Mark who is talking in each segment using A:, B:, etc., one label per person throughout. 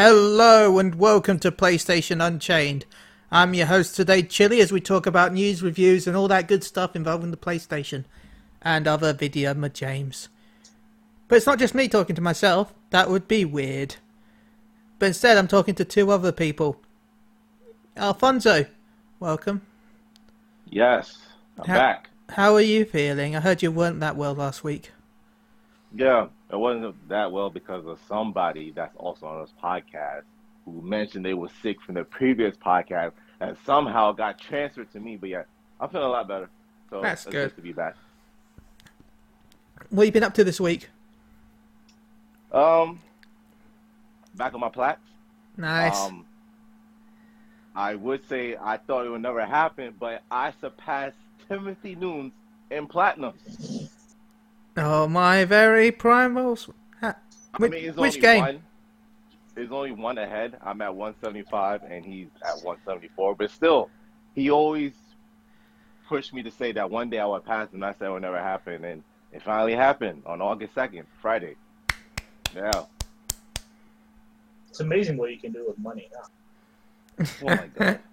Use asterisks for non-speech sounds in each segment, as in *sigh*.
A: Hello and welcome to PlayStation Unchained. I'm your host today, Chili, as we talk about news, reviews, and all that good stuff involving the PlayStation and other video James. But it's not just me talking to myself, that would be weird. But instead, I'm talking to two other people. Alfonso, welcome.
B: Yes, I'm
A: How-
B: back.
A: How are you feeling? I heard you weren't that well last week.
B: Yeah, it wasn't that well because of somebody that's also on this podcast who mentioned they were sick from the previous podcast and somehow got transferred to me. But yeah, I'm feeling a lot better. So
A: That's
B: it's
A: good.
B: to be back.
A: What have you been up to this week?
B: Um, back on my plaques.
A: Nice.
B: Um, I would say I thought it would never happen, but I surpassed Timothy Nunes in platinum.
A: Oh, my very primals. Ha-
B: I
A: Which,
B: mean, it's
A: which
B: only
A: game?
B: One, there's only one ahead. I'm at 175 and he's at 174. But still, he always pushed me to say that one day I would pass him. I said it would never happen. And it finally happened on August 2nd, Friday. Yeah.
C: It's amazing what you can do with money. Huh?
B: Oh my God. *laughs*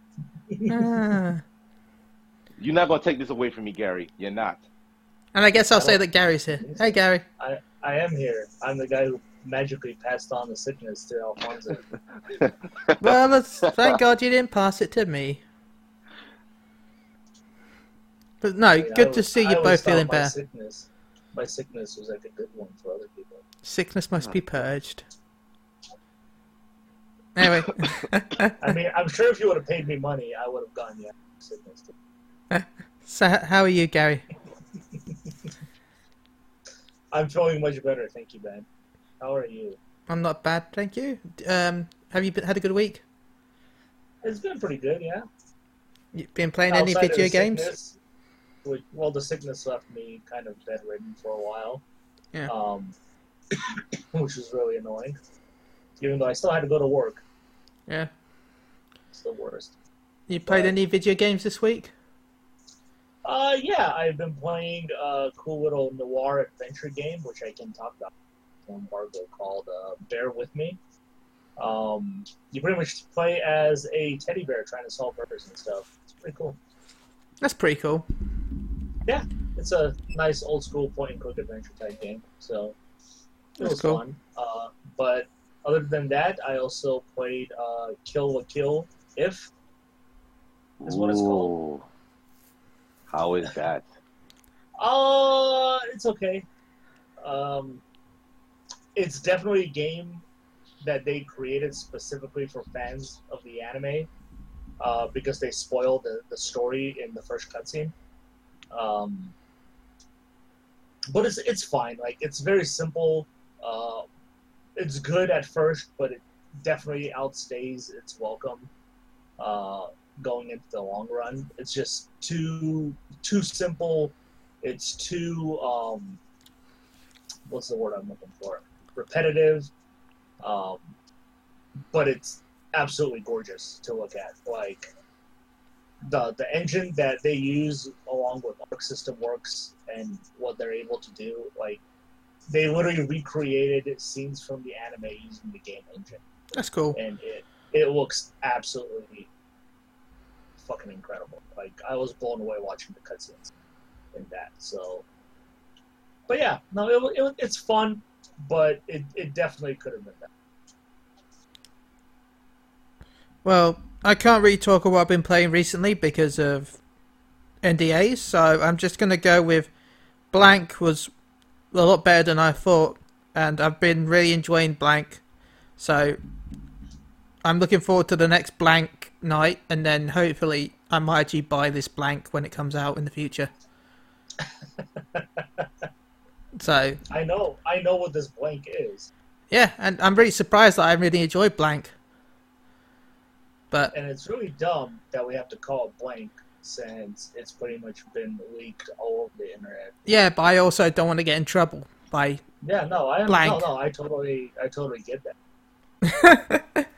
A: Ah.
B: You're not going to take this away from me, Gary. You're not.
A: And I guess I'll
C: I
A: say that Gary's here. Hey, Gary.
C: I, I am here. I'm the guy who magically passed on the sickness to Alfonso. *laughs*
A: Well, that's, thank God you didn't pass it to me. But no,
C: I mean,
A: good
C: I
A: to see
C: I
A: you both feeling
C: thought my
A: better.
C: Sickness, my sickness was like a good one for other people.
A: Sickness must be hmm. purged. Anyway, *laughs*
C: I mean, I'm sure if you would have paid me money, I would have gone, yeah, sickness. *laughs*
A: so how are you, Gary?
C: I'm feeling much better, thank you, Ben. How are you?
A: I'm not bad, thank you. Um, have you had a good week?
C: It's been pretty good, yeah.
A: You been playing any
C: Outside of
A: video games?
C: sickness, which, well, the sickness left me kind of bedridden for a while.
A: Yeah.
C: Um, *coughs* which was really annoying. Even though I still had to go to work.
A: Yeah.
C: It's the worst.
A: You played
C: But-
A: any video games this week?
C: Uh, yeah, I've been playing a cool little noir adventure game, which I can talk about on embargo called uh, Bear With Me. Um, you pretty much play as a teddy bear trying to solve murders and stuff. It's pretty cool.
A: That's pretty cool.
C: Yeah, it's a nice old school point and click adventure type game, so it
A: That's
C: was
A: cool.
C: fun. Uh, but other than that, I also played uh, Kill la Kill If. Is what it's called.
B: How is that?
C: Uh, it's okay. Um, it's definitely a game that they created specifically for fans of the anime, uh, because they spoiled the, the story in the first cutscene. Um, but it's it's fine. Like it's very simple. Uh, it's good at first, but it definitely outstays its welcome. Uh, going into the long run, it's just too too simple. It's too um, what's the word I'm looking for? Repetitive. Um, but it's absolutely gorgeous to look at. Like the the engine that they use along with Arc System Works and what they're able to do, like they literally recreated scenes from the anime using the game engine,
A: That's cool.
C: and it it looks absolutely fucking incredible. Like I was blown away watching the cutscenes in that. So, but yeah, no, it, it, it's fun, but it, it definitely could have been better.
A: Well, I can't really talk about what I've been playing recently because of NDAs, so I'm just going to go with Blank was a lot better than I thought, and I've been really enjoying Blank. So I'm looking forward to the next Blank night, and then hopefully I might actually buy this Blank when it comes out in the future. *laughs* so
C: I know, I know what this blank is,
A: yeah, and I'm really surprised that I really enjoyed Blank. But
C: and it's really dumb that we have to call it blank since it's pretty much been leaked all over the internet.
A: yeah, but I also don't want to get in trouble by
C: Yeah, no, I
A: Blank.
C: no, no, I totally, I totally get that. *laughs*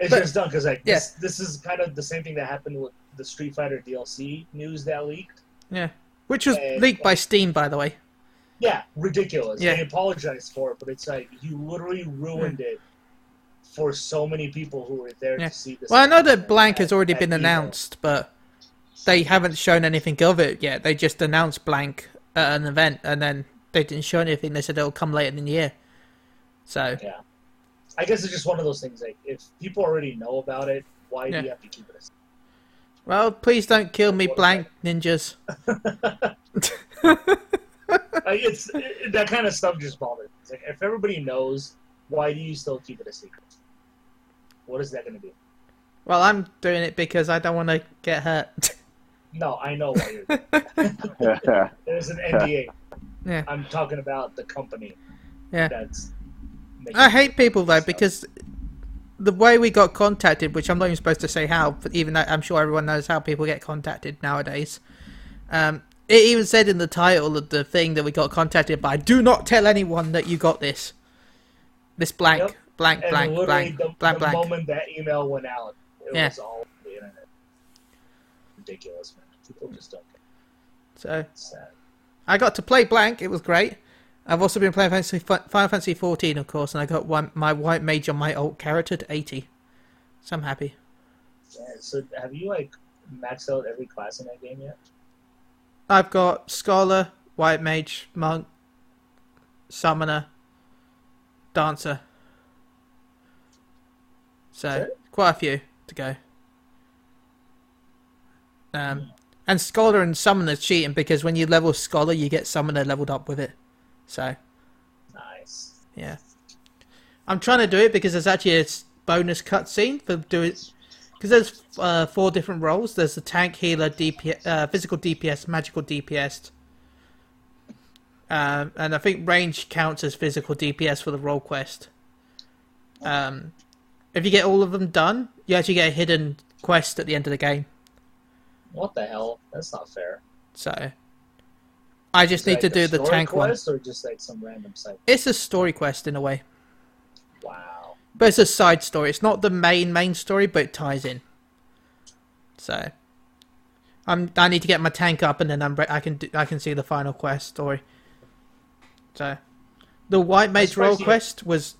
C: It's
A: But-
C: just done because like
A: yeah.
C: this, this is kind of the same thing that happened with the Street Fighter DLC news that leaked.
A: Yeah, which was
C: And-
A: leaked by Steam, by the way.
C: Yeah, ridiculous.
A: Yeah.
C: They apologized for it, but it's like you literally ruined it for so many people who were there
A: Yeah.
C: to see this.
A: Well, I know that blank has already been announced, but they haven't shown anything of it yet. They just announced blank at an event, and then they didn't show anything. They said it'll come later in the year. So
C: Yeah, I guess it's just one of those things. Like, if people already know about it, why
A: Yeah.
C: do you have to keep it? a secret?
A: Well, please don't kill me,
C: What
A: blank ninjas.
C: Like, it's it, that kind of stuff just bothers. me. It's like if everybody knows, why do you still keep it a secret? What is that going to do?
A: Well, I'm doing it because I don't want to get hurt.
C: No, I know why you're. Doing it. *laughs* There's an NDA.
A: Yeah.
C: I'm talking about the company.
A: Yeah.
C: That's.
A: I hate people though because the way we got contacted, which I'm not even supposed to say how, but even though I'm sure everyone knows how people get contacted nowadays. Um, it even said in the title of the thing that we got contacted by, "Do not tell anyone that you got this." This blank,
C: Yep.
A: blank,
C: And
A: blank, blank,
C: the,
A: blank,
C: the
A: blank.
C: moment that email went out, it
A: Yeah.
C: was all over the internet. Ridiculous, man. People just don't get
A: So
C: it. It's sad.
A: I got to play blank. It was great. I've also been playing Fantasy, Final Fantasy 14, of course, and I got one, my white mage on my alt character to 80. So I'm happy.
C: Yeah, so have you like maxed out every class in that game yet?
A: I've got Scholar, White Mage, Monk, Summoner, Dancer. So, quite a few to go. Um, and Scholar and Summoner's cheating because when you level Scholar, you get Summoner leveled up with it. So,
C: Nice.
A: yeah. I'm trying to do it because there's actually a bonus cutscene for doing. Because there's uh, four different roles. There's the tank, healer, DPS, uh, physical DPS, magical DPS. Um, and I think range counts as physical DPS for the role quest. Um, if you get all of them done, you actually get a hidden quest at the end of the game.
C: What the hell? That's not fair.
A: So, I just need
C: that
A: to do the tank one.
C: quest or just like some random site?
A: It's a story quest in a way.
C: Wow.
A: But it's a side story. It's not the main main story, but it ties in. So, I'm I need to get my tank up, and then I'm I can do, I can see the final quest story. So, the white mage role
C: you-
A: quest was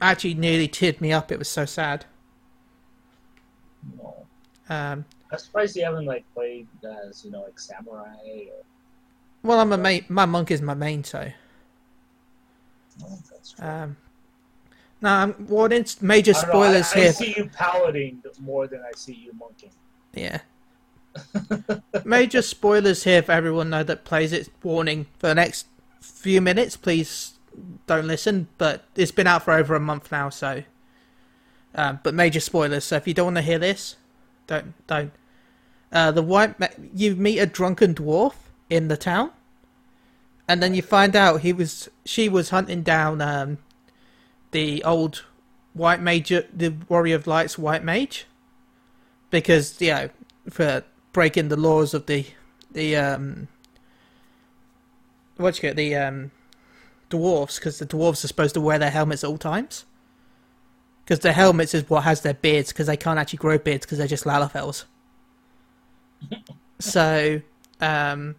A: actually nearly teared me up. It was so sad.
C: No.
A: Um,
C: I'm surprised you haven't like played as you know like samurai. Or...
A: well, I'm a main. My monk is my main, so
C: Oh,
A: um. No, I'm warning. Major
C: I know, I-
A: spoilers
C: I,
A: here.
C: I see you palading more than I see you monking.
A: Yeah. *laughs* Major spoilers here for everyone know that plays it. Warning for the next few minutes, please don't listen. But it's been out for over a month now, so. Um, but major spoilers. So if you don't want to hear this, don't don't. Uh, the white ma- you meet a drunken dwarf in the town, and then you find out he was she was hunting down um, the old white major, the warrior of lights white mage. Because you know for breaking the laws of the the um what you get the um dwarves because the dwarves are supposed to wear their helmets at all times. Because the helmets is what has their beards because they can't actually grow beards because they're just Lalafells. *laughs* So um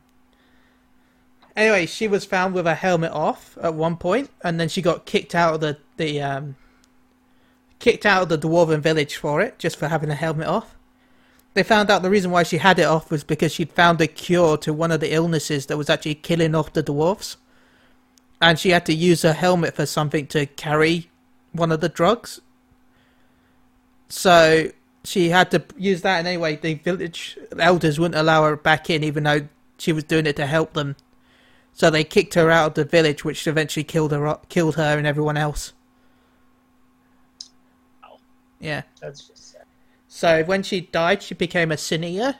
A: anyway she was found with her helmet off at one point and then she got kicked out of the the um kicked out of the dwarven village for it just for having a helmet off they found out the reason why she had it off was because she'd found a cure to one of the illnesses that was actually killing off the dwarves. And she had to use her helmet for something to carry one of the drugs. So she had to use that, and anyway, the village elders wouldn't allow her back in, even though she was doing it to help them. So they kicked her out of the village, which eventually killed her, killed her and everyone else.
C: Wow.
A: Yeah.
C: That's just sad.
A: So when she died, she became a eater,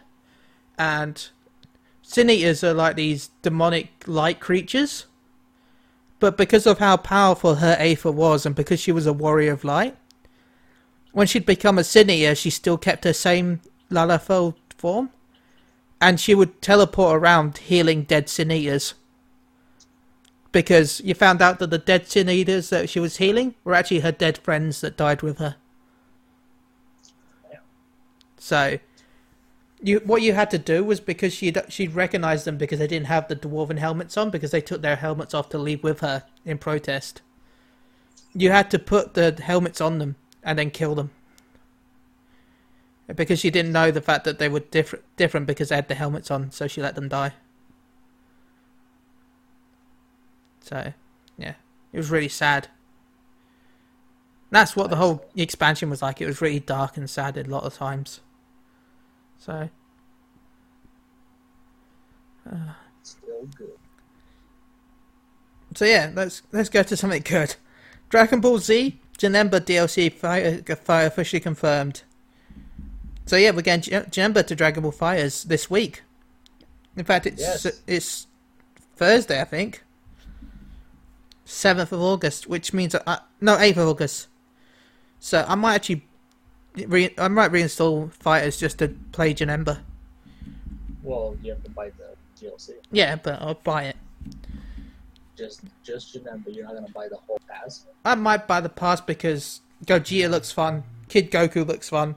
A: and eaters are like these demonic light creatures. But because of how powerful her Aether was, and because she was a warrior of light, when she'd become a eater, she still kept her same Lalafell form, and she would teleport around healing dead eaters. Because you found out that the dead sin eaters that she was healing were actually her dead friends that died with her. Yeah. So, you what you had to do was because she'd she'd recognized them because they didn't have the dwarven helmets on because they took their helmets off to leave with her in protest. You had to put the helmets on them, and then kill them. Because she didn't know the fact that they were different different because they had the helmets on, so she let them die. So, yeah, it was really sad. That's what the whole expansion was like. It was really dark and sad a lot of times. So,
C: Still good.
A: so yeah, let's let's go to something good. Dragon Ball Z Janemba DLC fire, fire officially confirmed. So yeah, we're getting Jan- Janemba to Dragon Ball FighterZ this week. In fact, it's
C: Yes.
A: it's Thursday, I think. Seventh of August, which means I, no eighth of August. So I might actually re- I might reinstall FighterZ just to play Janemba.
C: Well, you have to buy the DLC.
A: Yeah, but I'll buy it.
C: Just just remember, you're not gonna buy the whole pass.
A: I might buy the pass because Gogeta looks fun, Kid Goku looks fun,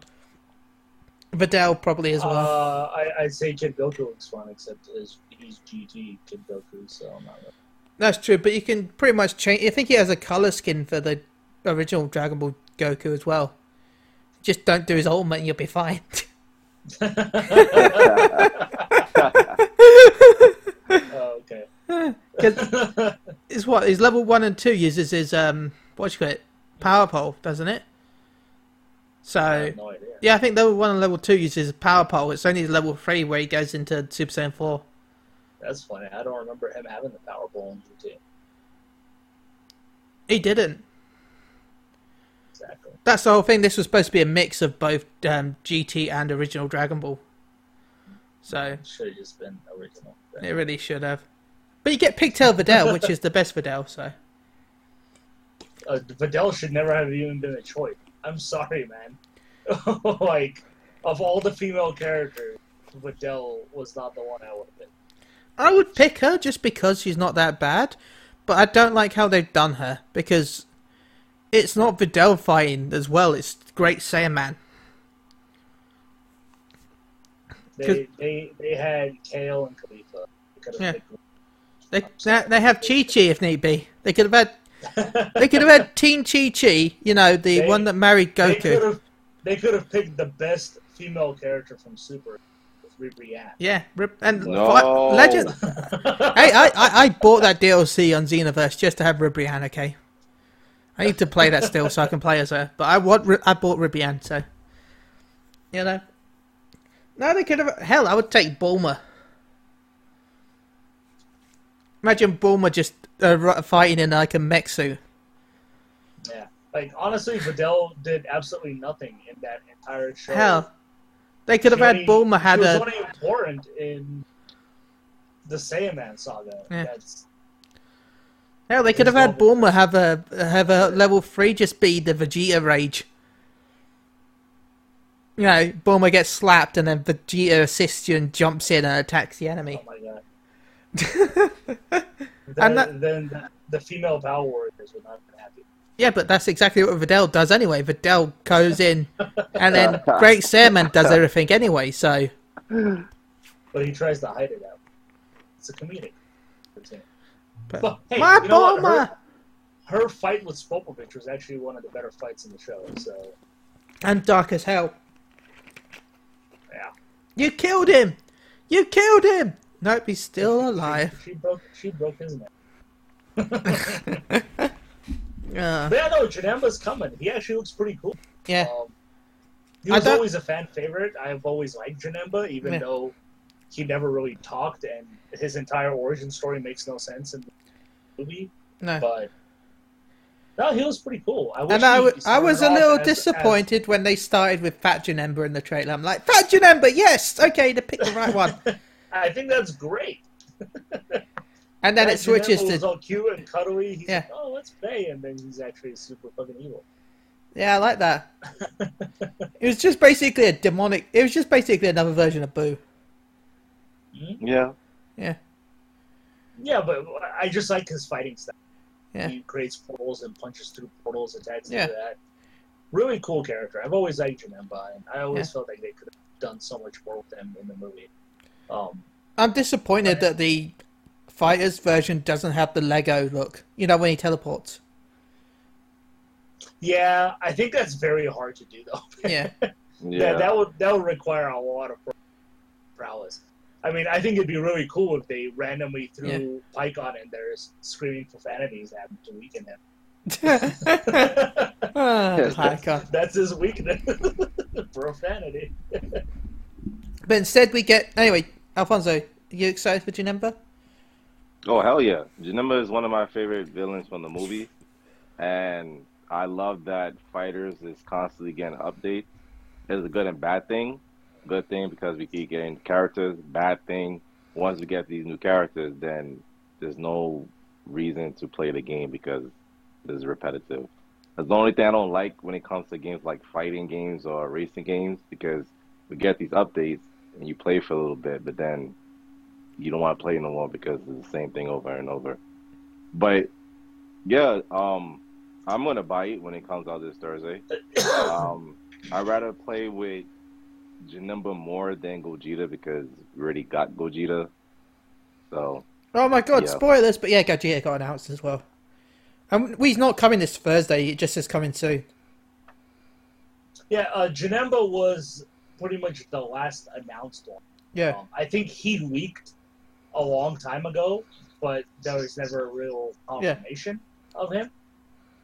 A: Videl probably as well.
C: Uh, I I'd say Kid Goku looks fun, except his, he's GT Kid Goku, so I'm not. Gonna...
A: That's true, but you can pretty much change. I think he has a color skin for the original Dragon Ball Goku as well. Just don't do his ultimate, and you'll be fine. *laughs*
C: Oh, okay. *laughs*
A: It's what his level one and two uses his um what do you call it power pole, doesn't it?
C: I
A: So
C: have no idea.
A: yeah, I think level one and level two uses power pole. It's only level three where he goes into Super Saiyan four.
C: That's funny. I don't remember him having the power ball in GT.
A: He didn't.
C: Exactly.
A: That's the whole thing. This was supposed to be a mix of both um, GT and original Dragon Ball. So it
C: Should have just been original.
A: it really should have. But you get Pigtail Videl, which is the best Videl. So *laughs*
C: Uh, Videl should never have even been a choice. I'm sorry, man. *laughs* like, of all the female characters, Videl was not the one I would have been.
A: I would pick her just because she's not that bad. But I don't like how they've done her because it's not Videl fighting as well. It's Great Saiyaman.
C: They they, they had Kale and Caulifla. They have
A: Yeah. They they they have Chi Chi if need be. They could have had *laughs* they could have had Teen Chi Chi. You know the
C: They-
A: one that married
C: They could
A: Goku.
C: have they could have picked the best female character from Super with Ribrianne.
A: Yeah, rip- and
B: No.
A: fi- Legend. *laughs* hey, I, I I bought that DLC on Xenoverse just to have Ribrianne. Okay, I need to play that still so I can play as her. But I want I bought Ribrianne, so you know. No, they could have. Hell, I would take Bulma. Imagine Bulma just uh, fighting in like a mech suit.
C: Yeah. Like honestly, Videl did absolutely nothing in that entire show.
A: Hell, they could have had
C: only-
A: Bulma had
C: was
A: a.
C: only important in the Saiyaman saga.
A: Yeah.
C: That's
A: Hell, they could have had Bulma have a have a level three just be the Vegeta rage. You know, Bulma gets slapped and then Vegeta assists you and jumps in and attacks the enemy.
C: oh my god. *laughs* then,
A: And that-
C: then the, the female Power Warriors would not be happy.
A: Yeah, but that's exactly what Videl does anyway. Videl goes in, and then *laughs* Great Saiyaman does everything anyway. So
C: But he tries to hide it out. It's a comedic routine.
A: but,
C: But, hey,
A: my
C: you know what? Her, her fight with Spopovich was actually one of the better fights in the show. So
A: and dark as hell.
C: yeah,
A: You killed him. You killed him. Nope, he's still alive.
C: She, she broke. She broke his neck. *laughs* *laughs*
A: Uh,
C: But yeah, no, Janemba's coming. He actually looks pretty cool.
A: yeah,
C: Um, he was
A: don't-
C: always a fan favorite. I've always liked Janemba, even
A: Yeah.
C: though he never really talked, and his entire origin story makes no sense in the movie.
A: no.
C: But no, he was pretty cool. I
A: And I, w- I was a little
C: as-
A: disappointed when they started with Fat Janemba in the trailer. I'm like, Fat Janemba, yes, okay, to pick the right one. *laughs*
C: I think that's great. *laughs*
A: And then
C: That
A: it switches
C: Janemba was
A: to,
C: all cute and cuddly. He's
A: Yeah.
C: like, oh, let's play, and then he's actually super fucking evil.
A: yeah, I like that. *laughs* It was just basically a demonic. It was just basically another version of Boo.
B: Yeah.
C: Yeah, Yeah, but I just like his fighting style.
A: Yeah.
C: He creates portals and punches through portals, attacks
A: Yeah.
C: into that. Really cool character. I've always liked Janemba, and I always
A: Yeah.
C: felt like they could have done so much more with him in the movie. Um,
A: I'm disappointed that the fighters version doesn't have the Lego look. You know when he teleports.
C: Yeah, I think that's very hard to do though.
A: Yeah. *laughs*
B: Yeah.
C: that, that would that would require a lot of prowess. I mean, I think it'd be really cool if they randomly threw Pikkon in there screaming profanities at him to weaken him. *laughs*
A: Ah, Pikkon.
C: That's his weakness. *laughs* Profanity.
A: But instead, we get anyway. Alfonso, are you excited for Janemba?
B: Oh hell yeah! Janemba is one of my favorite villains from the movie, and I love that FighterZ is constantly getting updates. It's a good and bad thing. Good thing because we keep getting characters. Bad thing, once we get these new characters, then there's no reason to play the game because it's repetitive. That's the only thing I don't like when it comes to games like fighting games or racing games because we get these updates and you play for a little bit, but then you don't want to play no more because it's the same thing over and over. But yeah, um, I'm gonna buy it when it comes out this Thursday. *coughs* Um, I'd rather play with Janemba more than Gogeta because we already got Gogeta. So
A: Oh my god,
B: Yeah.
A: spoilers! But yeah, Gogeta got announced as well. Um, well, he's not coming this Thursday. It just says coming soon.
C: Yeah, uh, Janemba was pretty much the last announced one.
A: Yeah,
C: Um, I think he leaked a long time ago, but there was never a real confirmation of him.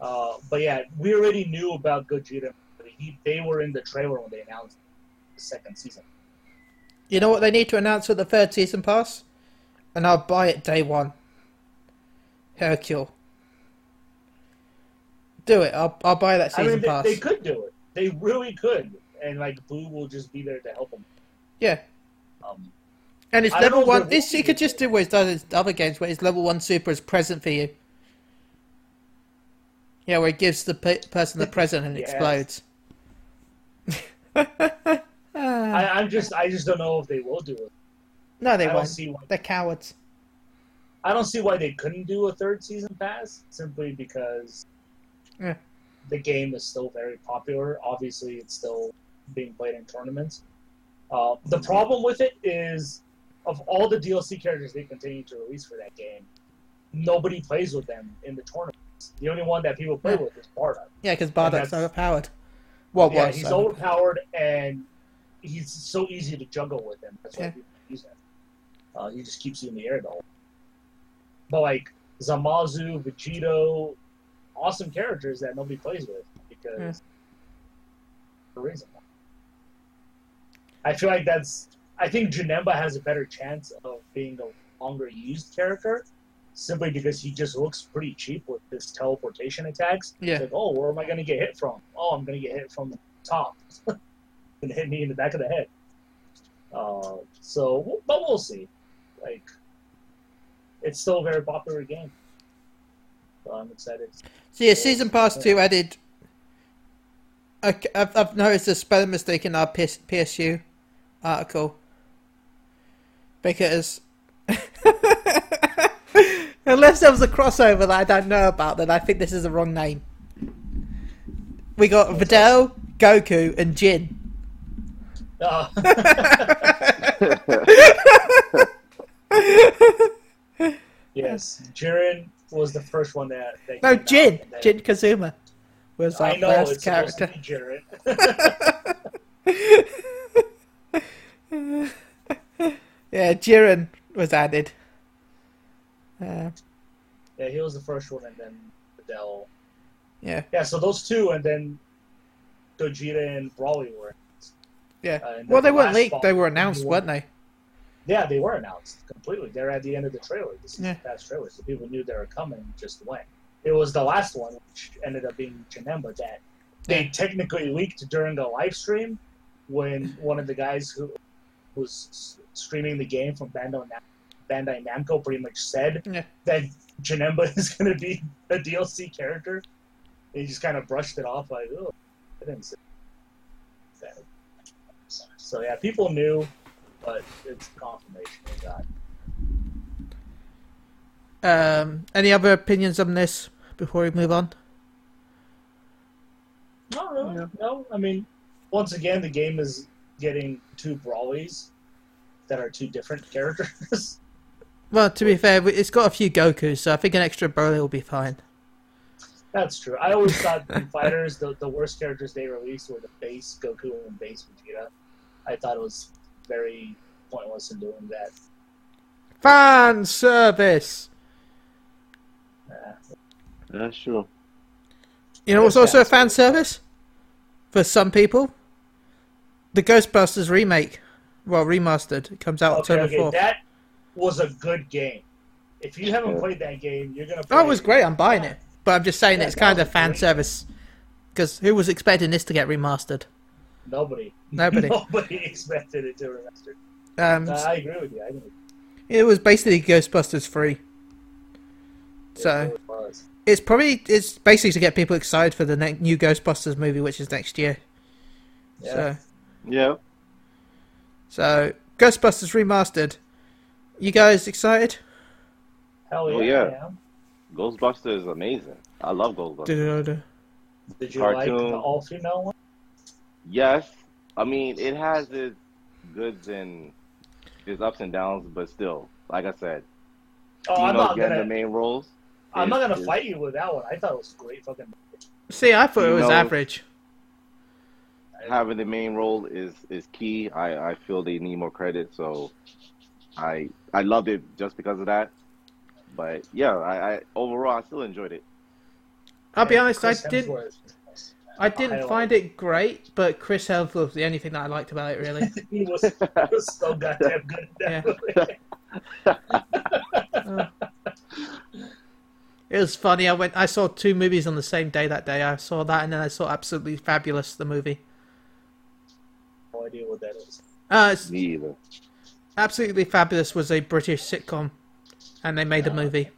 C: Uh, but yeah, we already knew about Gogeta. He, they were in the trailer when they announced the second season.
A: you know what they need to announce with the third season pass, and I'll buy it day one. Hercule. Do it. I'll I'll buy that
C: I
A: season
C: mean, they,
A: pass.
C: they could do it. They really could, and like Boo will just be there to help them.
A: Yeah,
C: Um,
A: and it's
C: I
A: level one. This you could just do what it's done in other games, where it's level one super is present for you. Yeah, where it gives the pe- person the present and *laughs*
C: Yes.
A: explodes. *laughs*
C: I, I'm just, I just don't know if they will do it.
A: no, they
C: I
A: won't.
C: see why.
A: They're cowards.
C: I don't see why they couldn't do a third season pass simply because
A: Yeah.
C: the game is still very popular. Obviously, it's still being played in tournaments. Uh, the problem with it is, of all the DLC characters they continue to release for that game, nobody plays with them in the tournaments. The only one that people play
A: Yeah.
C: with is Bardock.
A: Yeah, because
C: And
A: Bardock's
C: that's-
A: overpowered. Well,
C: yeah,
A: was
C: he's
A: so.
C: overpowered and he's so easy to juggle with him. That's why
A: Yeah.
C: people use him. Uh, he just keeps you in the air the whole. But like Zamasu, Vegito, awesome characters that nobody plays with because
A: Yeah.
C: for a reason. I feel like that's. I think Janemba has a better chance of being a longer used character, simply because he just looks pretty cheap with his teleportation attacks.
A: Yeah.
C: It's like, oh, where am I going to get hit from? Oh, I'm going to get hit from the top. *laughs* and hit me in the back of the head. Uh, so, but we'll see. Like, it's still a very popular game. So I'm excited.
A: So yeah, season pass two added. I, have I've noticed a spelling mistake in our PS, PSU article because *laughs* unless there was a crossover that I don't know about, then I think this is the wrong name. We got Videl, Goku, and Jin.
C: Uh, *laughs* yes, Jiren was the first one that. that
A: No, Jin.
C: then-
A: Jin Kazama was our
C: know
A: first character.
C: Jiren. *laughs*
A: Yeah, Jiren was added. Uh,
C: yeah, he was the first one, and then Videl.
A: yeah,
C: Yeah, so those two, and then Gogeta and Broly were.
A: yeah.
C: Uh,
A: well, they
C: the
A: weren't leaked; they were announced, weren't they?
C: Yeah, they were announced completely. They're at the end of the trailer. This is
A: Yeah.
C: the past trailer, so people knew they were coming just when. It was the last one, which ended up being Janemba, that they technically leaked during the live stream when one of the guys who was streaming the game from Bandai, Nam- Bandai Namco pretty much said
A: Yeah.
C: that Janemba *laughs* is going to be a DLC character. They just kind of brushed it off like, oh, I didn't say that. So yeah, people knew, but it's confirmation they got.
A: Um, any other opinions on this before we move on?
C: No, really.
A: No.
C: No. I mean, once again, the game is getting two brawlies that are two different characters. *laughs*
A: Well, to be fair, it's got a few Gokus, so I think an extra Broly will be fine.
C: That's true. I always thought in fighters the, the worst characters they released were the base Goku and base Vegeta. I thought it was very pointless in doing that.
A: Fan service.
C: Uh,
B: That's true.
A: You know what's also a fan service for some people? The Ghostbusters remake, well remastered, it comes out
C: okay,
A: October
C: okay,
A: fourth.
C: that was a good game. If you haven't played that game, you're gonna. Play
A: Oh, it was great. I'm buying it, but I'm just saying
C: Yeah,
A: it's kind of fan
C: great.
A: service because who was expecting this to get remastered?
C: Nobody.
A: Nobody. *laughs*
C: Nobody expected it to remaster.
A: Um,
C: Uh, I agree with you. I agree.
A: it was basically Ghostbusters free, so
C: It really
A: it's probably it's basically to get people excited for the ne- new Ghostbusters movie, which is next year.
C: Yeah.
A: So,
B: Yeah.
A: So Ghostbusters remastered. You guys excited?
C: Hell yeah.
B: Oh, yeah. Ghostbusters is amazing. I love Ghostbusters.
A: Du-du-du-du.
C: Did you like
B: Cartoon.
C: the all female one?
B: Yes. I mean, it has its goods and its ups and downs, but still, like I said,
C: Oh, I'm
B: females
C: not
B: getting
C: gonna.
B: the main roles.
C: I'm not gonna fight you with that one. I thought it was a great fucking.
A: See, I thought it was
B: know-
A: average.
B: Having the main role is is key. I I feel they need more credit, so I I loved it just because of that. But yeah, I, I overall I still enjoyed it.
A: I'll be honest,
C: Chris
A: I didn't.
C: Hemsworth.
A: I didn't
C: highlight.
A: find it great, but Chris Hemsworth was the only thing that I liked about it. Really, *laughs*
C: he was, he was so goddamn good. in that movie. *laughs* Oh.
A: it was funny. I went. I saw two movies on the same day that day. I saw that, and then I saw Absolutely Fabulous, the movie.
C: No idea what that is.
A: Uh, it's,
B: Me either.
A: Absolutely Fabulous was a British sitcom, and they made a movie.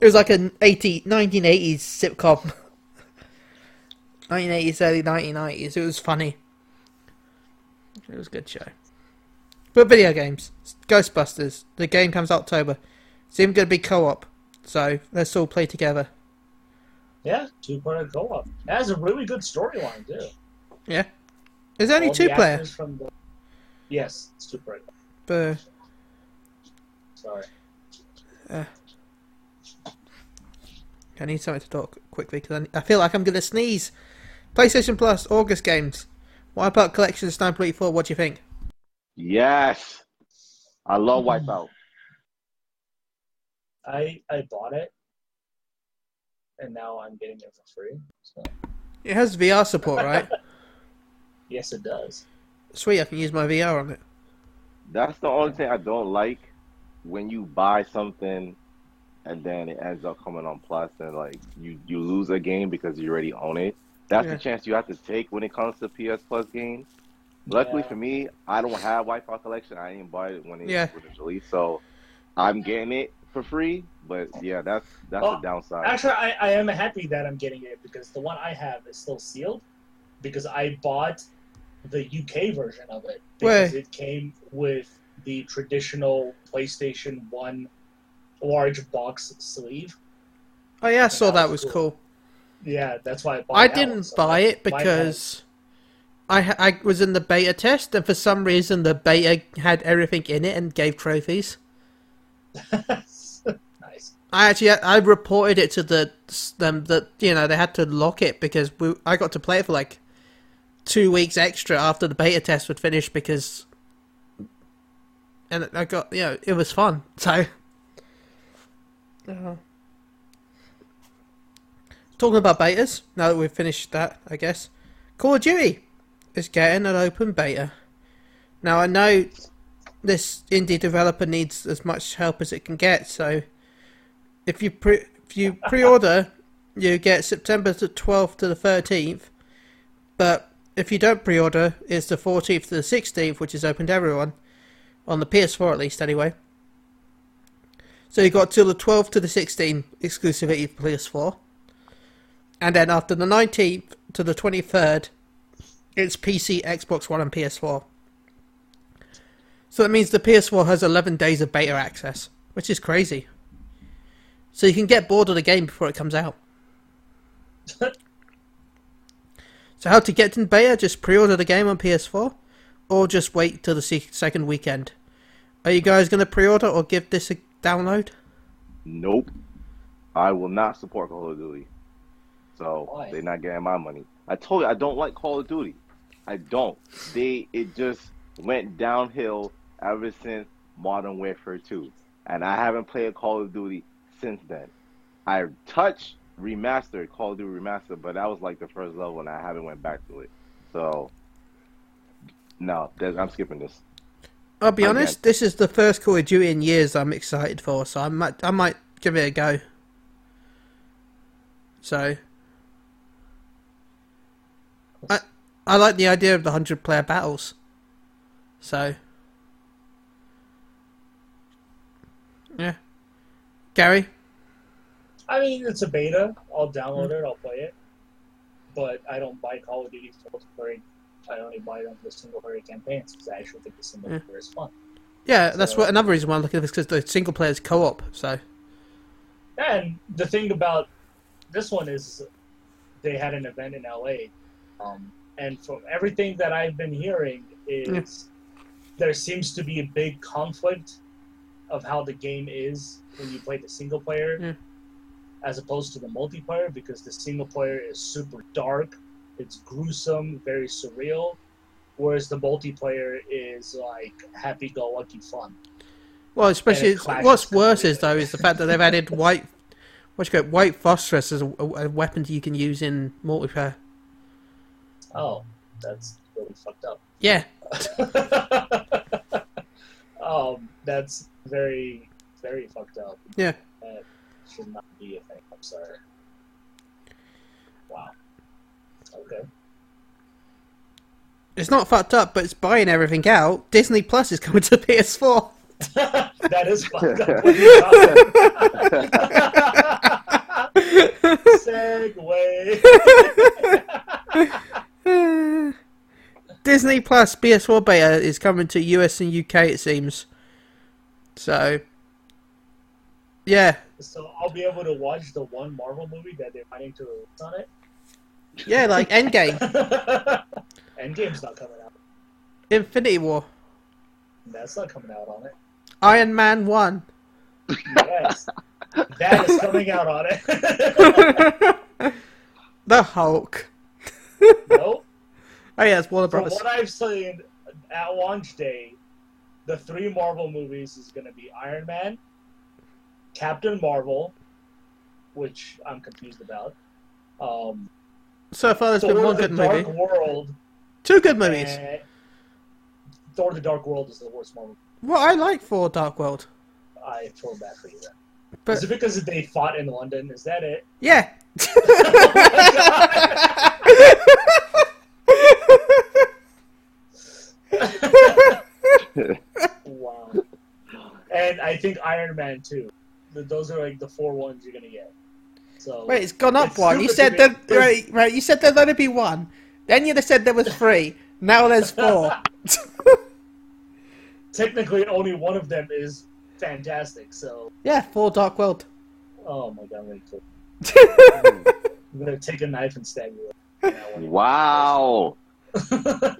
A: It was like an 80, 1980s sitcom. *laughs* 1980s, early 1990s. It was funny. It was a good show. But video games. Ghostbusters. The game comes October. It's even going to be co-op. So let's all play together.
C: Yeah, two player co op. It has a really good storyline too.
A: Yeah. There's only two
C: the
A: player.
C: From the... Yes, it's two player.
A: But
C: Sorry.
A: I need something to talk quickly because I, I feel like I'm going to sneeze. PlayStation Plus August games. Wipeout Collection Sniper Elite 4. What do you think?
B: Yes, I love
C: Mm.
B: Wipeout.
C: I I bought it, and now I'm getting it for free. So
A: It has VR support, right? *laughs*
C: yes, it does.
A: Sweet, I can use my VR on it.
B: That's the only thing I don't like when you buy something and then it ends up coming on Plus and like you you lose a game because you already own it. That's
A: Yeah.
B: the chance you have to take when it comes to PS Plus games. Luckily
C: Yeah.
B: for me, I don't have Wipeout Collection. I didn't buy it when it,
A: Yeah.
B: was released, so I'm getting it for free. But yeah, that's that's
C: Well,
B: the downside.
C: Actually, I, I am happy that I'm getting it because the one I have is still sealed because I bought the UK version of it because
A: Wait.
C: it came with the traditional PlayStation One large box sleeve.
A: Oh yeah, I saw
C: That
A: that
C: was
A: was
C: cool.
A: cool.
C: Yeah, that's why I bought.
A: I didn't
C: so
A: buy it because I I was in the beta test, and for some reason the beta had everything in it and gave trophies. *laughs*
C: nice.
A: I actually I reported it to the them that you know they had to lock it because we, I got to play it for like two weeks extra after the beta test would finish because and I got you know it was fun *laughs* so. Uh, talking about betas, now that we've finished that, I guess Call of Duty is getting an open beta. Now I know this indie developer needs as much help as it can get, so if you pre if you pre-order, you get September the 12th to the 13th. But if you don't pre-order, it's the 14th to the 16th, which is open to everyone on the PS4 at least, anyway. So you got till the 12th to the 16th exclusivity for PS4, and then after the 19th to the 23rd, it's PC, Xbox One, and PS4. So that means the PS4 has 11 days of beta access, which is crazy. So you can get bored of the game before it comes out. *laughs* so how to get in beta? Just pre-order the game on PS4, or just wait till the second weekend. Are you guys going to pre-order or give this a download?
B: Nope. I will not support Call of Duty. So
C: Why?
B: they're not getting my money. I told you I don't like Call of Duty. I don't. They it just went downhill ever since Modern Warfare 2. And I haven't played Call of Duty since then. I touched remastered Call of Duty remastered, but that was like the first level and I haven't went back to it. So no, I'm skipping this.
A: I'll be honest. This is the first Call of Duty in years I'm excited for, so I might I might give it a go. So, I I like the idea of the hundred player battles. So, yeah, Gary.
C: I mean, it's a beta. I'll download it. I'll play it. But I don't buy Call of Duty multiplayer. I only buy them for the single player campaigns because I actually think the single
A: Yeah.
C: player is fun.
A: Yeah, that's what another reason why I'm looking at this because the single player is co-op. So,
C: And the thing about this one is they had an event in LA. Um, and from everything that I've been hearing is there seems to be a big conflict of how the game is when you play the single player
A: Yeah.
C: As opposed to the multiplayer because the single player is super dark, it's gruesome, very surreal, whereas the multiplayer is like happy go lucky fun.
A: well, especially what's worse is though is the fact that they've added white, what's it called, white phosphorus as a, a weapon you can use in multiplayer.
C: Oh, that's really fucked up.
A: Yeah, *laughs*
C: um, that's very, very fucked up.
A: Yeah.
C: Should not be a thing. I'm sorry. Wow. Okay.
A: it's not fucked up, but it's buying everything out. Disney Plus is coming to *laughs* PS4. *laughs*
C: that is fucked up. *laughs* Segue.
A: Disney Plus PS4 beta is coming to US and UK, it seems. So, yeah,
C: so I'll be able to watch the one Marvel movie that they're planning to release on it.
A: yeah, like Endgame, *laughs*
C: Endgame's not coming out.
A: Infinity War,
C: That's not coming out on it.
A: Iron Man One.
C: Yes. that is coming out on it. *laughs*
A: the Hulk.
C: nope. *laughs*
A: Oh yeah, it's Warner
C: From what I've seen at launch day, the three Marvel movies is going to be Iron Man, Captain Marvel, which I'm confused about. Um,
A: So far, there's
C: Thor:
A: been one
C: the
A: good
C: Dark
A: movie,
C: World.
A: two good movies.
C: and Thor: The Dark World is the worst Marvel.
A: What I like Thor: Dark World,
C: I feel bad for you. Then.
A: but
C: is it because they fought in London? Is that it?
A: yeah. *laughs* *laughs*
C: Wow. And I think Iron Man too. Th- Those are like the four ones you're gonna get. So
A: Wait, it's gone up
C: It's
A: one. You said
C: to
A: that right, right? You said there'd only be one. Then you said there was three. Now there's four. *laughs*
C: technically only one of them is fantastic. So
A: yeah, four Dark World.
C: oh my god, I'm gonna, *laughs* I'm gonna take a knife and stab you. with that one.
B: wow. *laughs*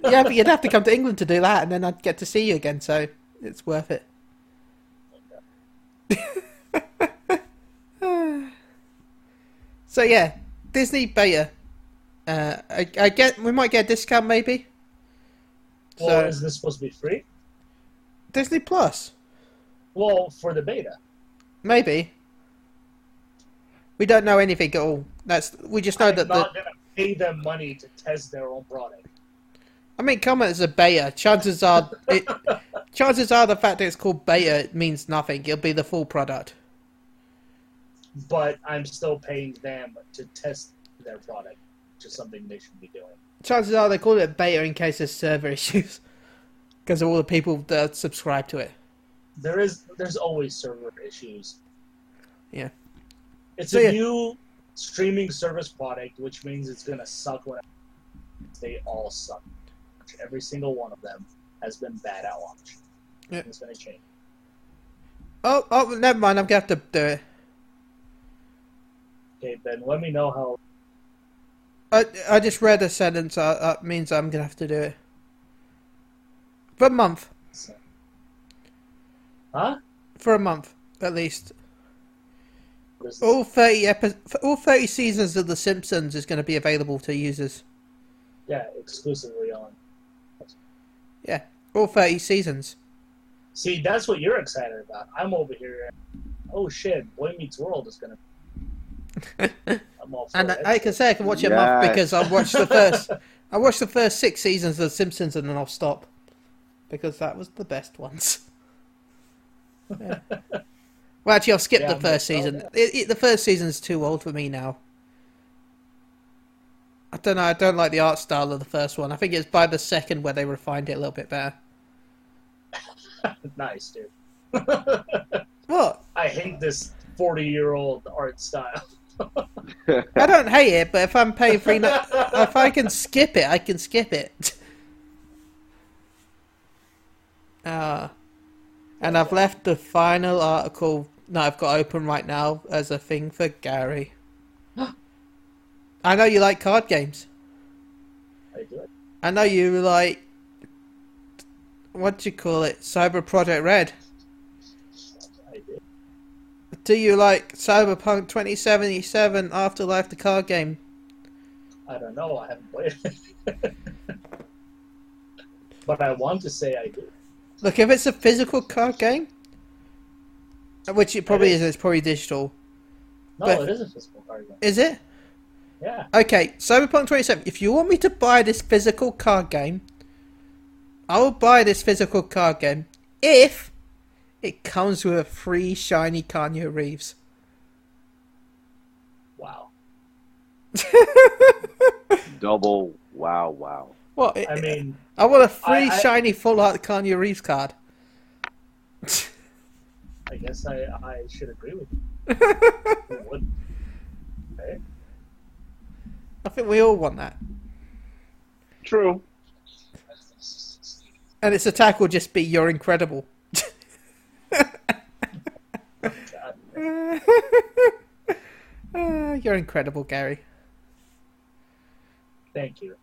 A: yeah, but you'd have to come to England to do that, and then I'd get to see you again. So it's worth it. Oh so yeah, Disney beta. Uh, I, I get we might get a discount maybe.
C: Well,
A: So-
C: is this supposed to be free?
A: Disney Plus,
C: Well, for the beta.
A: maybe. We don't know anything at all. That's we just know
C: I'm
A: that the.
C: not gonna pay them money to test their own product.
A: I mean, come it's a beta. Chances are, it, *laughs* chances are the fact that it's called beta means nothing. It'll be the full product.
C: But I'm still paying them to test their product, which is something they should be doing.
A: Chances are they call it beta in case there's server *laughs* issues, because of all the people that subscribe to it.
C: There is there's always server issues.
A: Yeah.
C: It's
A: So,
C: a
A: yeah.
C: new streaming service product, which means it's gonna suck when they all suck. Every single one of them has been bad at launch.
A: Yeah.
C: It's gonna change.
A: Oh, oh, never mind. I'm gonna have to do it.
C: Okay, Ben, let me know how
A: I, I just read a sentence. Uh, that means I'm gonna have to do it for a month.
C: Huh?
A: For a month, at least.
C: This
A: All thirty epi- all thirty seasons of The Simpsons is going to be available to users.
C: yeah, exclusively on.
A: Yeah, all thirty seasons.
C: See, that's what you're excited about. I'm over here. Oh shit, Boy Meets World is all for
A: And
C: it.
A: I can say I can watch it a month because I've watched the first. *laughs* I watched the first six seasons of The Simpsons and then I'll stop because that was the best ones. Yeah. *laughs* Well, actually, I've skipped
C: Yeah,
A: the first season. It, it, the first season's too old for me now. I don't know. I don't like the art style of the first one. I think it's by the second where they refined it a little bit better. *laughs*
C: nice, dude.
A: What?
C: I hate this 40 year old art style.
A: I don't hate it, but if I'm paying three, ni- if I can skip it, I can skip it. Ah, *laughs* and I've left the final article that I've got open right now as a thing for Gary. *gasps* I know you like card games.
C: I do.
A: I know you like what do you call it? Cyber Project Red.
C: Do.
A: You like Cyberpunk 2077 Afterlife the card game?
C: I don't know. I haven't played it. *laughs* but I want to say I do.
A: Look, if it's a physical card game, which it probably
C: It
A: is, it's probably digital.
C: No,
A: But-
C: it is a physical card game.
A: Is it?
C: Yeah.
A: Okay, Cyberpunk 27. If you want me to buy this physical card game, I will buy this physical card game if it comes with a free shiny Keanu Reeves.
C: Wow. *laughs*
B: Double wow wow.
A: What?
C: I mean,
A: I want a free
C: I- I-
A: shiny full art Keanu Reeves card. *laughs*
C: I guess I, I should agree with you. *laughs* Wouldn't? Okay.
A: I think we all want that.
B: True.
A: And its attack will just be you're incredible.
C: God. *laughs*
A: Ah, you're incredible, Gary.
C: Thank you.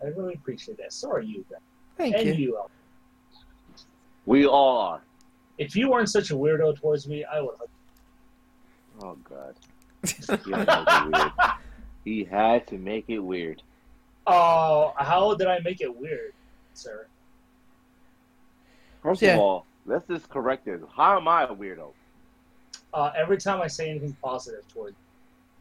C: I really appreciate that. So are you, Ben.
A: Thank
C: and
A: you.
C: you, El.
B: We all are.
C: If you weren't such a weirdo towards me, I would.
B: Oh God. He had to make it weird. *laughs* He had to make it weird.
C: Oh, how did I make it weird, sir?
B: First
A: Yeah.
B: of all, let's just correct this. How am I a weirdo?
C: Uh, every time I say anything positive towards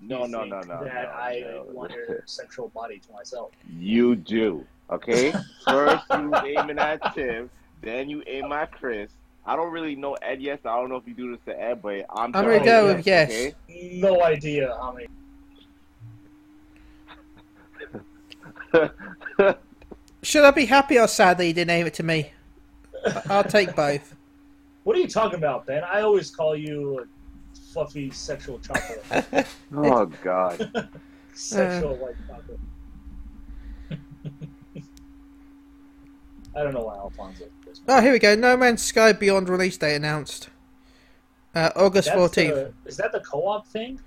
B: No,
C: you
B: no,
C: think
B: no, no.
C: that
B: no,
C: I
B: no. *laughs*
C: want your sexual body to myself.
B: You do. Okay? *laughs* First you aiming at Tim, then you aim at Chris. I don't really know Ed yet, so I don't know if you do this to Ed, but I'm
A: I'm
C: gonna go
A: with yes.
B: Okay?
C: No idea how many. *laughs*
A: Should I be happy or sad that you didn't aim it to me? I'll take both.
C: What are you talking about, Ben? I always call you a fluffy sexual chocolate. *laughs*
B: oh God. *laughs*
C: sexual white chocolate. *laughs* I don't know why Alfonso. does that.
A: Oh, here we go. No Man's Sky Beyond release date announced. Uh, August
C: That's
A: 14th.
C: the- is that the co-op thing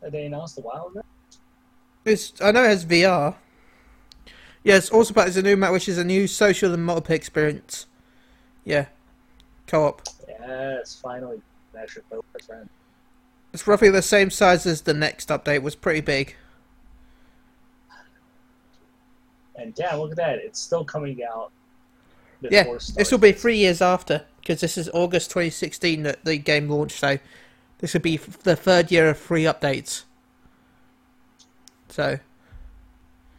C: that they announced a while ago?
A: It's, I know it has VR. Yes, also part is a new map, which is a new social and multiplayer experience. Yeah, co-op.
C: Yes, finally, I actually play with my friend.
A: It's roughly the same size as the next update. Was pretty big.
C: And damn, look at that! It's still coming out.
A: Yeah, this will be three years after because this is August 2016 that the game launched. So this will be the third year of free updates. So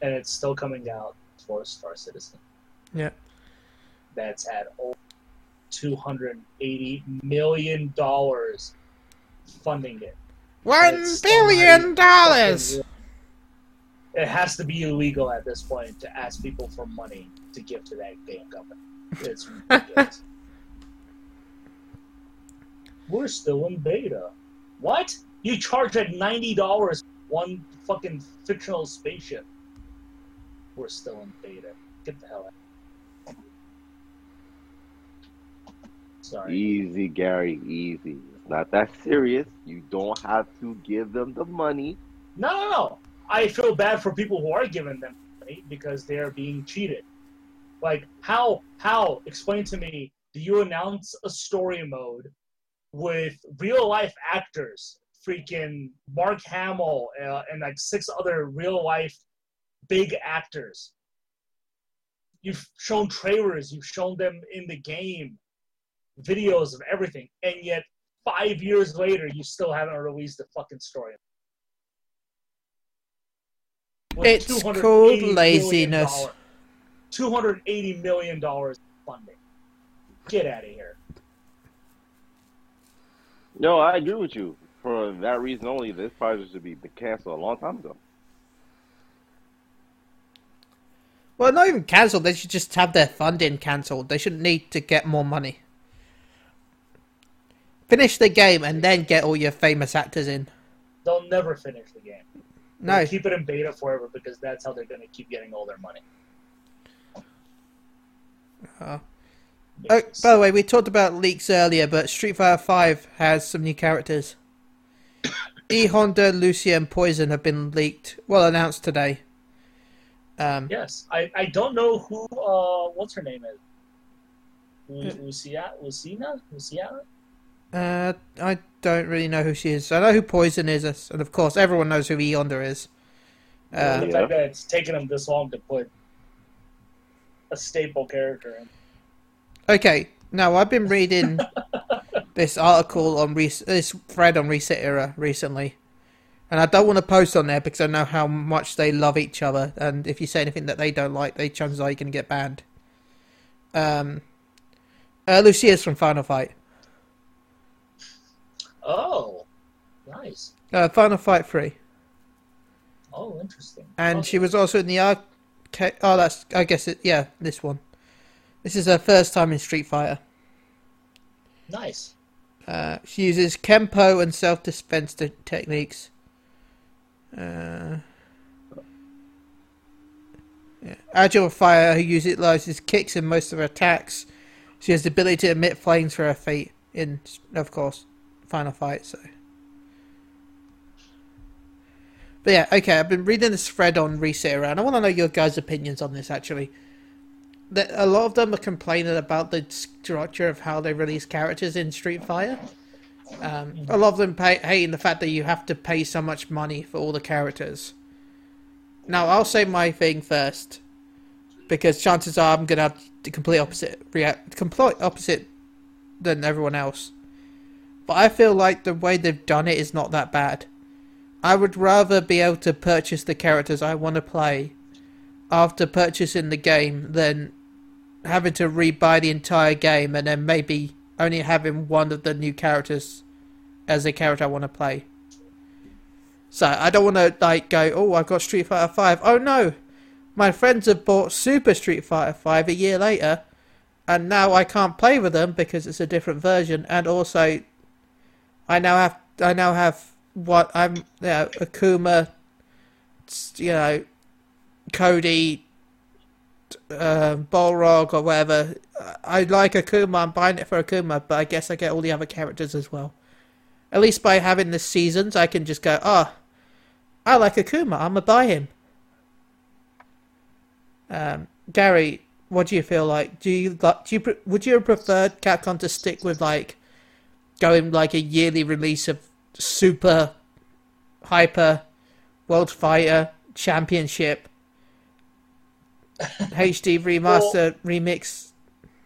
C: and it's still coming out for Star Citizen.
A: yeah,
C: That's had over two hundred eighty million dollars funding it.
A: one
C: It's still
A: billion dollars.
C: It has to be illegal at this point to ask people for money to give to that game company. It's ridiculous. *laughs* We're still in beta. What? You charge at ninety dollars one fucking fictional spaceship. We're still in beta. Get the hell out. Sorry.
B: Easy, Gary, easy. Not that serious. You don't have to give them the money.
C: No, no, no. I feel bad for people who are giving them money because they are being cheated. Like how how explain to me do you announce a story mode with real life actors freaking Mark Hamill uh, and like six other real life big actors. You've shown trailers, you've shown them in the game, videos of everything, and yet five years later, you still haven't released the fucking story. With
A: It's called laziness.
C: $280 million funding. Get out of here.
B: No, I agree with you. For that reason only, this project should be canceled a long time ago.
A: Well, not even cancelled. They should just have their funding cancelled. They shouldn't need to get more money. Finish the game and then get all your famous actors in.
C: They'll never finish the game.
A: No,
C: They'll keep it in beta forever because that's how they're going to keep getting all their money.
A: Oh. Oh, by the way, we talked about leaks earlier, but Street Fighter Five has some new characters. *coughs* E Honda, Lucia, and Poison have been leaked. Well, announced today. Um,
C: Yes, I, I don't know who uh what's her name is. Lu- Lucia Lucina Luciana.
A: Uh, I don't really know who she is. I know who Poison is, and of course, everyone knows who E Honda is. Uh,
C: the fact that it's taken them this long to put a staple character in.
A: Okay, now I've been reading *laughs* this article on Re- this thread on ResetEra recently, and I don't want to post on there because I know how much they love each other, and if you say anything that they don't like, they chances are you're going to get banned. Um, uh, Lucia's from Final Fight.
C: Oh, nice.
A: Uh, Final Fight Three,
C: Oh, interesting.
A: and
C: Okay.
A: she was also in the arcade. Oh, that's I guess it. Yeah, this one. This is her first time in Street Fighter.
C: nice.
A: Uh, she uses Kempo and self defense te- techniques. Uh, yeah. Agile Fire, who utilizes kicks in most of her attacks. She has the ability to emit flames for her feet in, of course, Final Fight. So, but yeah, okay. I've been reading this thread on Reset Around. I want to know your guys' opinions on this. Actually, that a lot of them are complaining about the structure of how they release characters in Street Fighter. Um, a lot of them pay, hating the fact that you have to pay so much money for all the characters. Now, I'll say my thing first, because chances are I'm gonna have the complete opposite react, complete opposite than everyone else. But I feel like the way they've done it is not that bad. I would rather be able to purchase the characters I want to play after purchasing the game than having to rebuy the entire game and then maybe only having one of the new characters as a character I want to play. So I don't want to like go, oh, I've got Street Fighter Five. Oh no, my friends have bought Super Street Fighter Five a year later, and now I can't play with them because it's a different version. And also, I now have I now have what I'm you know, Akuma, you know, Cody, um, Balrog or whatever. I like Akuma. I'm buying it for Akuma, but I guess I get all the other characters as well. At least by having the seasons, I can just go, oh, I like Akuma. I'm gonna buy him. Um, Gary, what do you feel like? Do you? Do you would you have preferred Capcom to stick with like going like a yearly release of Super, Hyper, World Fighter, Championship, *laughs* HD remaster, remix?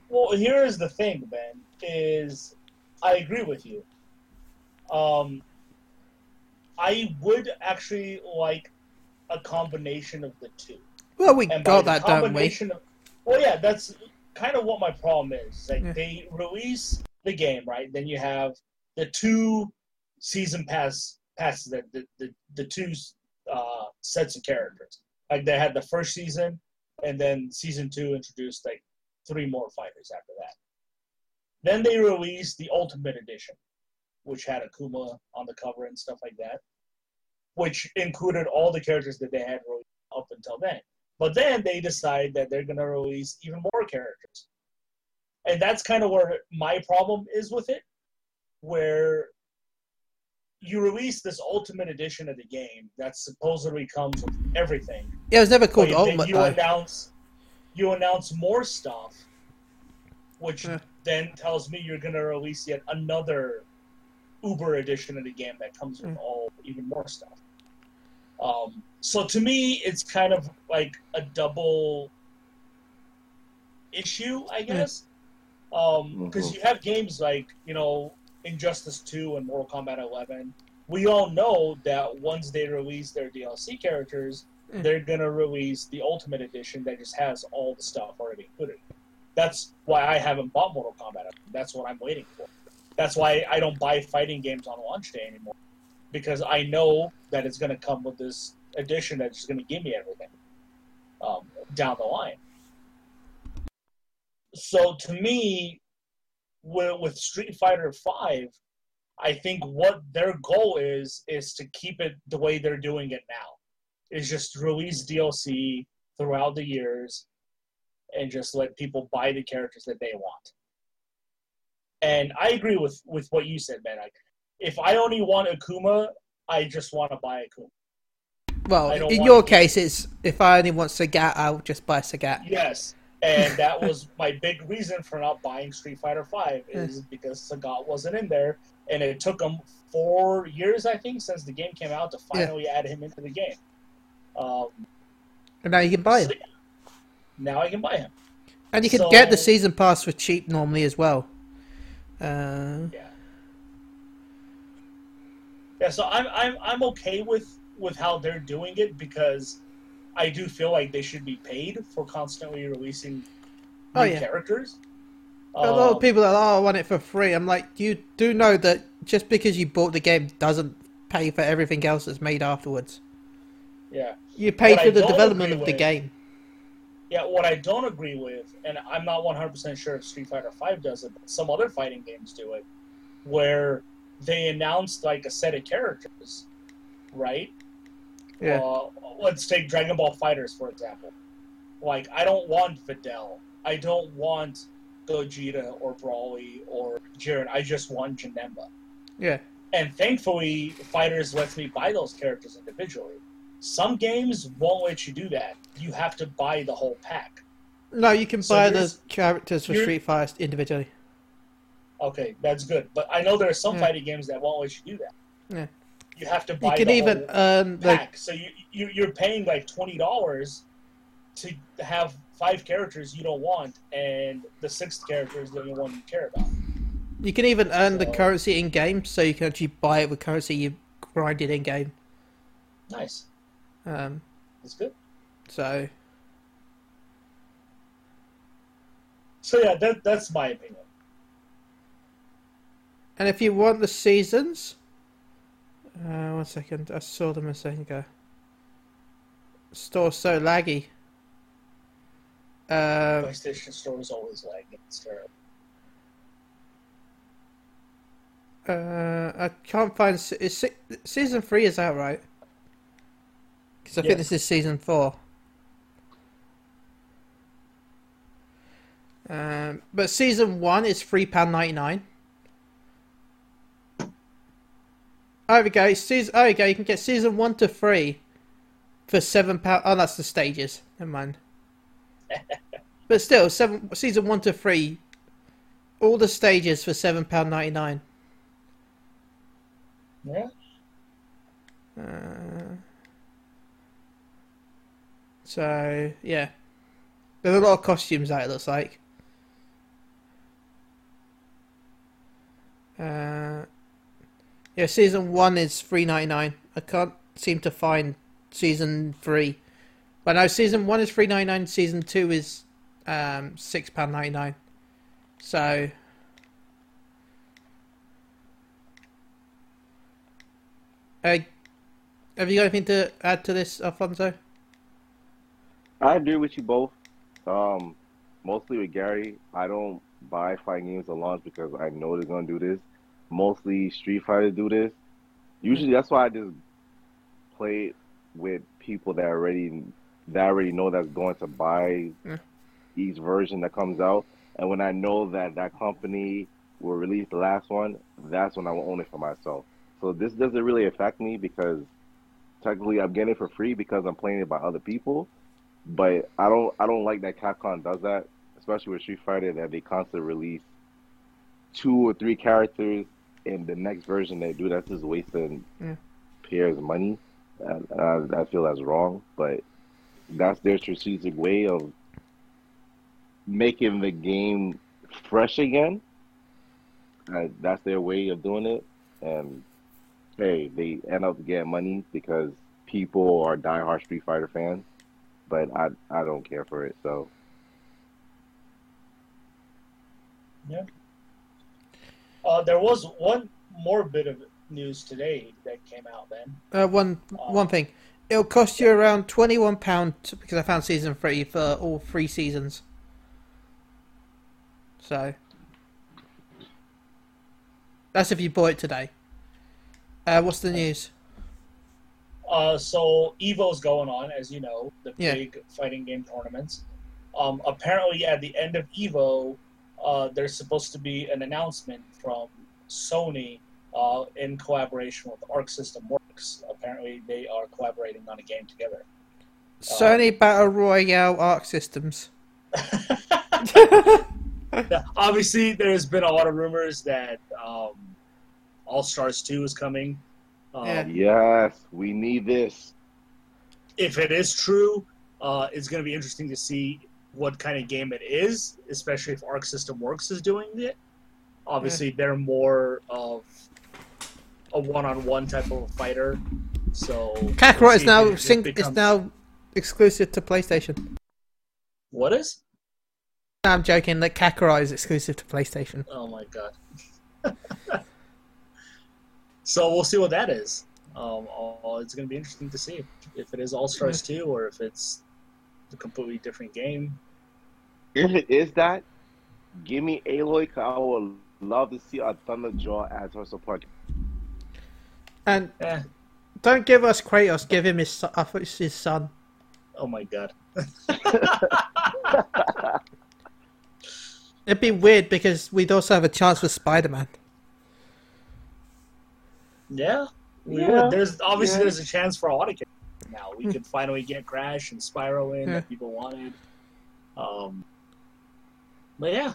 C: Well, here's the thing, Ben. Is I agree with you. Um, I would actually like a combination of the two.
A: Well, we
C: And
A: got that, don't we?
C: Of, well, yeah, that's kind of what my problem is. Like
A: Yeah.
C: they release the game, right? Then you have the two season pass passes, the the, the, the two uh, sets of characters. Like they had the first season, and then season two introduced like three more fighters after that. Then they released the Ultimate Edition, which had Akuma on the cover and stuff like that, which included all the characters that they had up until then. But then they decide that they're going to release even more characters. And that's kind of where my problem is with it, where you release this Ultimate Edition of the game that supposedly comes with everything.
A: Yeah, it was never called
C: But
A: Ultimate
C: you
A: though.
C: announce you announce more stuff, which
A: Yeah.
C: then tells me you're going to release yet another Uber edition of the game that comes with
A: Mm.
C: all even more stuff. Um, so to me, it's kind of like a double issue, I guess, because
B: Mhm.
C: you have games like you know Injustice Two and Mortal Kombat 11. We all know that once they release their DLC characters,
A: Mm.
C: they're gonna release the Ultimate Edition that just has all the stuff already included. That's why I haven't bought Mortal Kombat. That's what I'm waiting for. That's why I don't buy fighting games on launch day anymore, because I know that it's gonna come with this edition that's just gonna give me everything um, down the line. So to me, with, with Street Fighter Five, I think what their goal is is to keep it the way they're doing it now, is just release DLC throughout the years, and just let people buy the characters that they want. And I agree with with what you said, man. Like, if I only want Akuma, I just want to buy Akuma.
A: Well, in your case, it's if I only want Sagat, I'll just buy Sagat.
C: Yes, and *laughs* that was my big reason for not buying Street Fighter Five is because Sagat wasn't in there, and it took them four years, I think, since the game came out to finally add him into the game. Um,
A: And now you can buy
C: so,
A: him.
C: yeah, now I can buy him.
A: And you can
C: so-
A: get the season pass for cheap normally as well. Uh,
C: Yeah. Yeah, so I'm I'm I'm okay with with how they're doing it because I do feel like they should be paid for constantly releasing new
A: Oh, yeah.
C: characters.
A: a lot
C: Um,
A: of people are, like, oh, I want it for free. I'm like, you do know that just because you bought the game doesn't pay for everything else that's made afterwards.
C: Yeah.
A: You pay
C: What
A: for
C: I
A: the development of the game.
C: Yeah, what I don't agree with, and I'm not 100% sure if Street Fighter V does it, but some other fighting games do it, where they announced like a set of characters, right?
A: Yeah.
C: Uh, let's take Dragon Ball FighterZ for example. Like, I don't want Videl. I don't want Gogeta or Broly or Jiren. I just want Janemba.
A: Yeah.
C: And thankfully, FighterZ lets me buy those characters individually. Some games won't let you do that. You have to buy the whole pack.
A: No, you can
C: So
A: buy the characters for Street Fighter individually.
C: Okay, that's good. But I know there are some
A: Yeah.
C: fighting games that won't let you do that.
A: Yeah.
C: You have to buy
A: You can
C: the
A: even earn
C: pack. So you, you you're paying like twenty dollars to have five characters you don't want, and the sixth character is the only one you care about.
A: you can even earn the currency in game, so you can actually buy it with currency you grinded in game.
C: Nice,
A: Um,
C: that's good.
A: so
C: So yeah, that that's my opinion.
A: And if you want the seasons, uh, one second, I saw them a second ago. Store so laggy. Uh,
C: PlayStation Store is always lagging. It's terrible.
A: uh, I can't find. Is season three is out right? Because I
C: Yeah.
A: think this is season four. Um, but season one is three pound ninety nine. Oh, there we go. Season. Oh, there we go. You can get season one to three for seven pound. Oh, that's the stages. Never mind. *laughs* but still, seven season one to three. All the stages for seven pound ninety nine.
C: Yeah.
A: Uh, so yeah, there's a lot of costumes out. It looks like. Uh, yeah, season one is three ninety nine. I can't seem to find season three, but no, season one is three ninety nine. Season two is um six pound ninety nine. So. Uh, have you got anything to add to this, Alfonso?
B: I agree with you both. Um, mostly with Gary, I don't buy fighting games at launch because I know they're gonna do this. Mostly Street Fighter do this. Usually, that's why I just play with people that already that I already know that's going to buy
A: Yeah.
B: each version that comes out. And when I know that that company will release the last one, that's when I will own it for myself. So this doesn't really affect me because technically I'm getting it for free because I'm playing it by other people. But I don't I don't like that Capcom does that, especially with Street Fighter that they constantly release two or three characters in the next version they do, that's just wasting
A: Yeah.
B: players' money. And I, I feel that's wrong, but that's their strategic way of making the game fresh again. Uh, that's their way of doing it, and hey, they end up getting money because people are diehard Street Fighter fans. But I I don't care for it, so
C: Uh, there was one more bit of news today that came out. Then
A: Uh, one one thing, it'll cost you around twenty one pound because I found season three for all three seasons. So that's if you bought it today. Uh, what's the news?
C: Uh, so Evo's going on, as you know, the
A: Yeah.
C: big fighting game tournaments. Um, apparently, at the end of Evo, uh, there's supposed to be an announcement from Sony uh, in collaboration with Arc System Works. Apparently, they are collaborating on a game together.
A: Sony Battle Royale Arc Systems.
C: Now, *laughs* *laughs* Obviously, there's been a lot of rumors that um, All Stars 2 is coming. Um,
A: Yeah.
B: yes, we need this.
C: if it is true, uh, it's going to be interesting to see what kind of game it is, especially if Arc System Works is doing it. Obviously, they're more of a one-on-one type of a fighter. So
A: Kakarot
C: we'll
A: is now
C: if it
A: sync, is now exclusive to PlayStation.
C: what is?
A: No, I'm joking. That Kakarot is exclusive to PlayStation.
C: Oh my god! *laughs* so we'll see what that is. Um, it's going to be interesting to see if it is All Stars 2 or if it's a completely different game.
B: If it is that, give me Aloy. 'cause I would love to see a Thunder Thunderjaw as her support.
A: And
C: Eh,
A: don't give us Kratos. Give him his. son- I thought it's his son.
C: oh my god! *laughs*
A: It'd be weird because we'd also have a chance for Spider Man.
C: Yeah,
B: Yeah.
C: There's obviously
B: yeah.
C: there's a chance for all to get now. We could finally get Crash and Spyro in
A: Yeah.
C: that people wanted. Um, but yeah,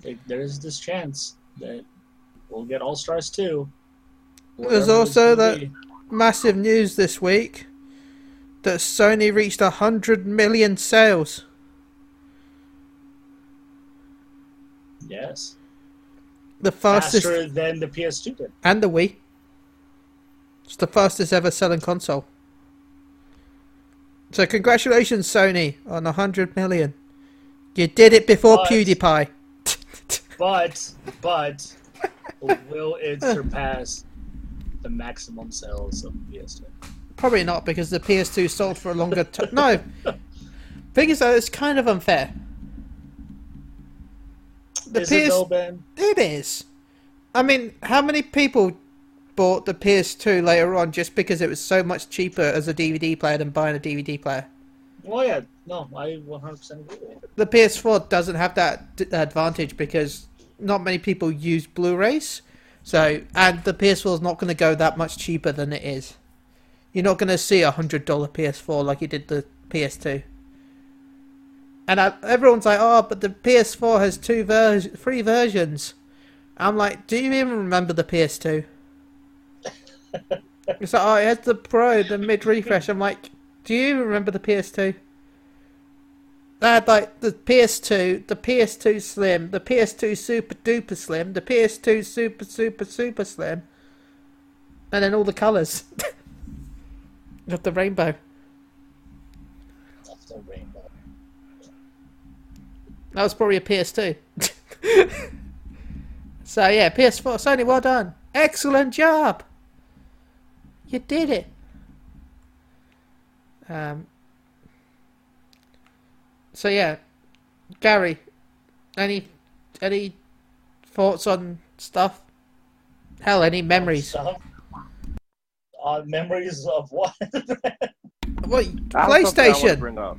C: there- there's this chance that we'll get All Stars too.
A: There's also that-
C: be.
A: Massive news this week that Sony reached a hundred million sales.
C: yes,
A: The fastest
C: faster than the PS2 did.
A: and the Wii. It's the fastest ever selling console. So congratulations, Sony, on a hundred million. You did it before
C: But-
A: PewDiePie. *laughs*
C: But but will it surpass the maximum sales of PS2?
A: Probably not because the PS2 sold for a longer time. No. *laughs* Thing is, though, it's kind of unfair. The
C: Is it
A: PS
C: though, Ben?
A: It is. I mean, how many people bought the PS2 later on just because it was so much cheaper as a DVD player than buying a DVD player?
C: Oh yeah, no, I 100% agree.
A: The PS4 doesn't have that d- advantage because not many people use Blu-rays. So, and the PS4 is not going to go that much cheaper than it is. You're not going to see a hundred dollar PS4 like you did the PS2. And I, everyone's like, "Oh, but the PS4 has two vers- three versions." I'm like, "Do you even remember the PS2?" It's like, "Oh, it has the Pro, the mid refresh." I'm like, "Do you remember the PS2?" They had like the PS2, the PS2 Slim, the PS2 Super Duper Slim, the PS2 Super Super Super Slim, and then all the colours *laughs* of the rainbow.
C: Of the rainbow.
A: That was probably a PS2. *laughs* so yeah, PS4, Sony, well done, excellent job. You did it. Um. So yeah, Gary, any any thoughts on stuff? Hell, any memories?
C: Stuff. Uh, memories of what? *laughs*
A: What
B: I have something I want to
A: PlayStation?
B: bring up.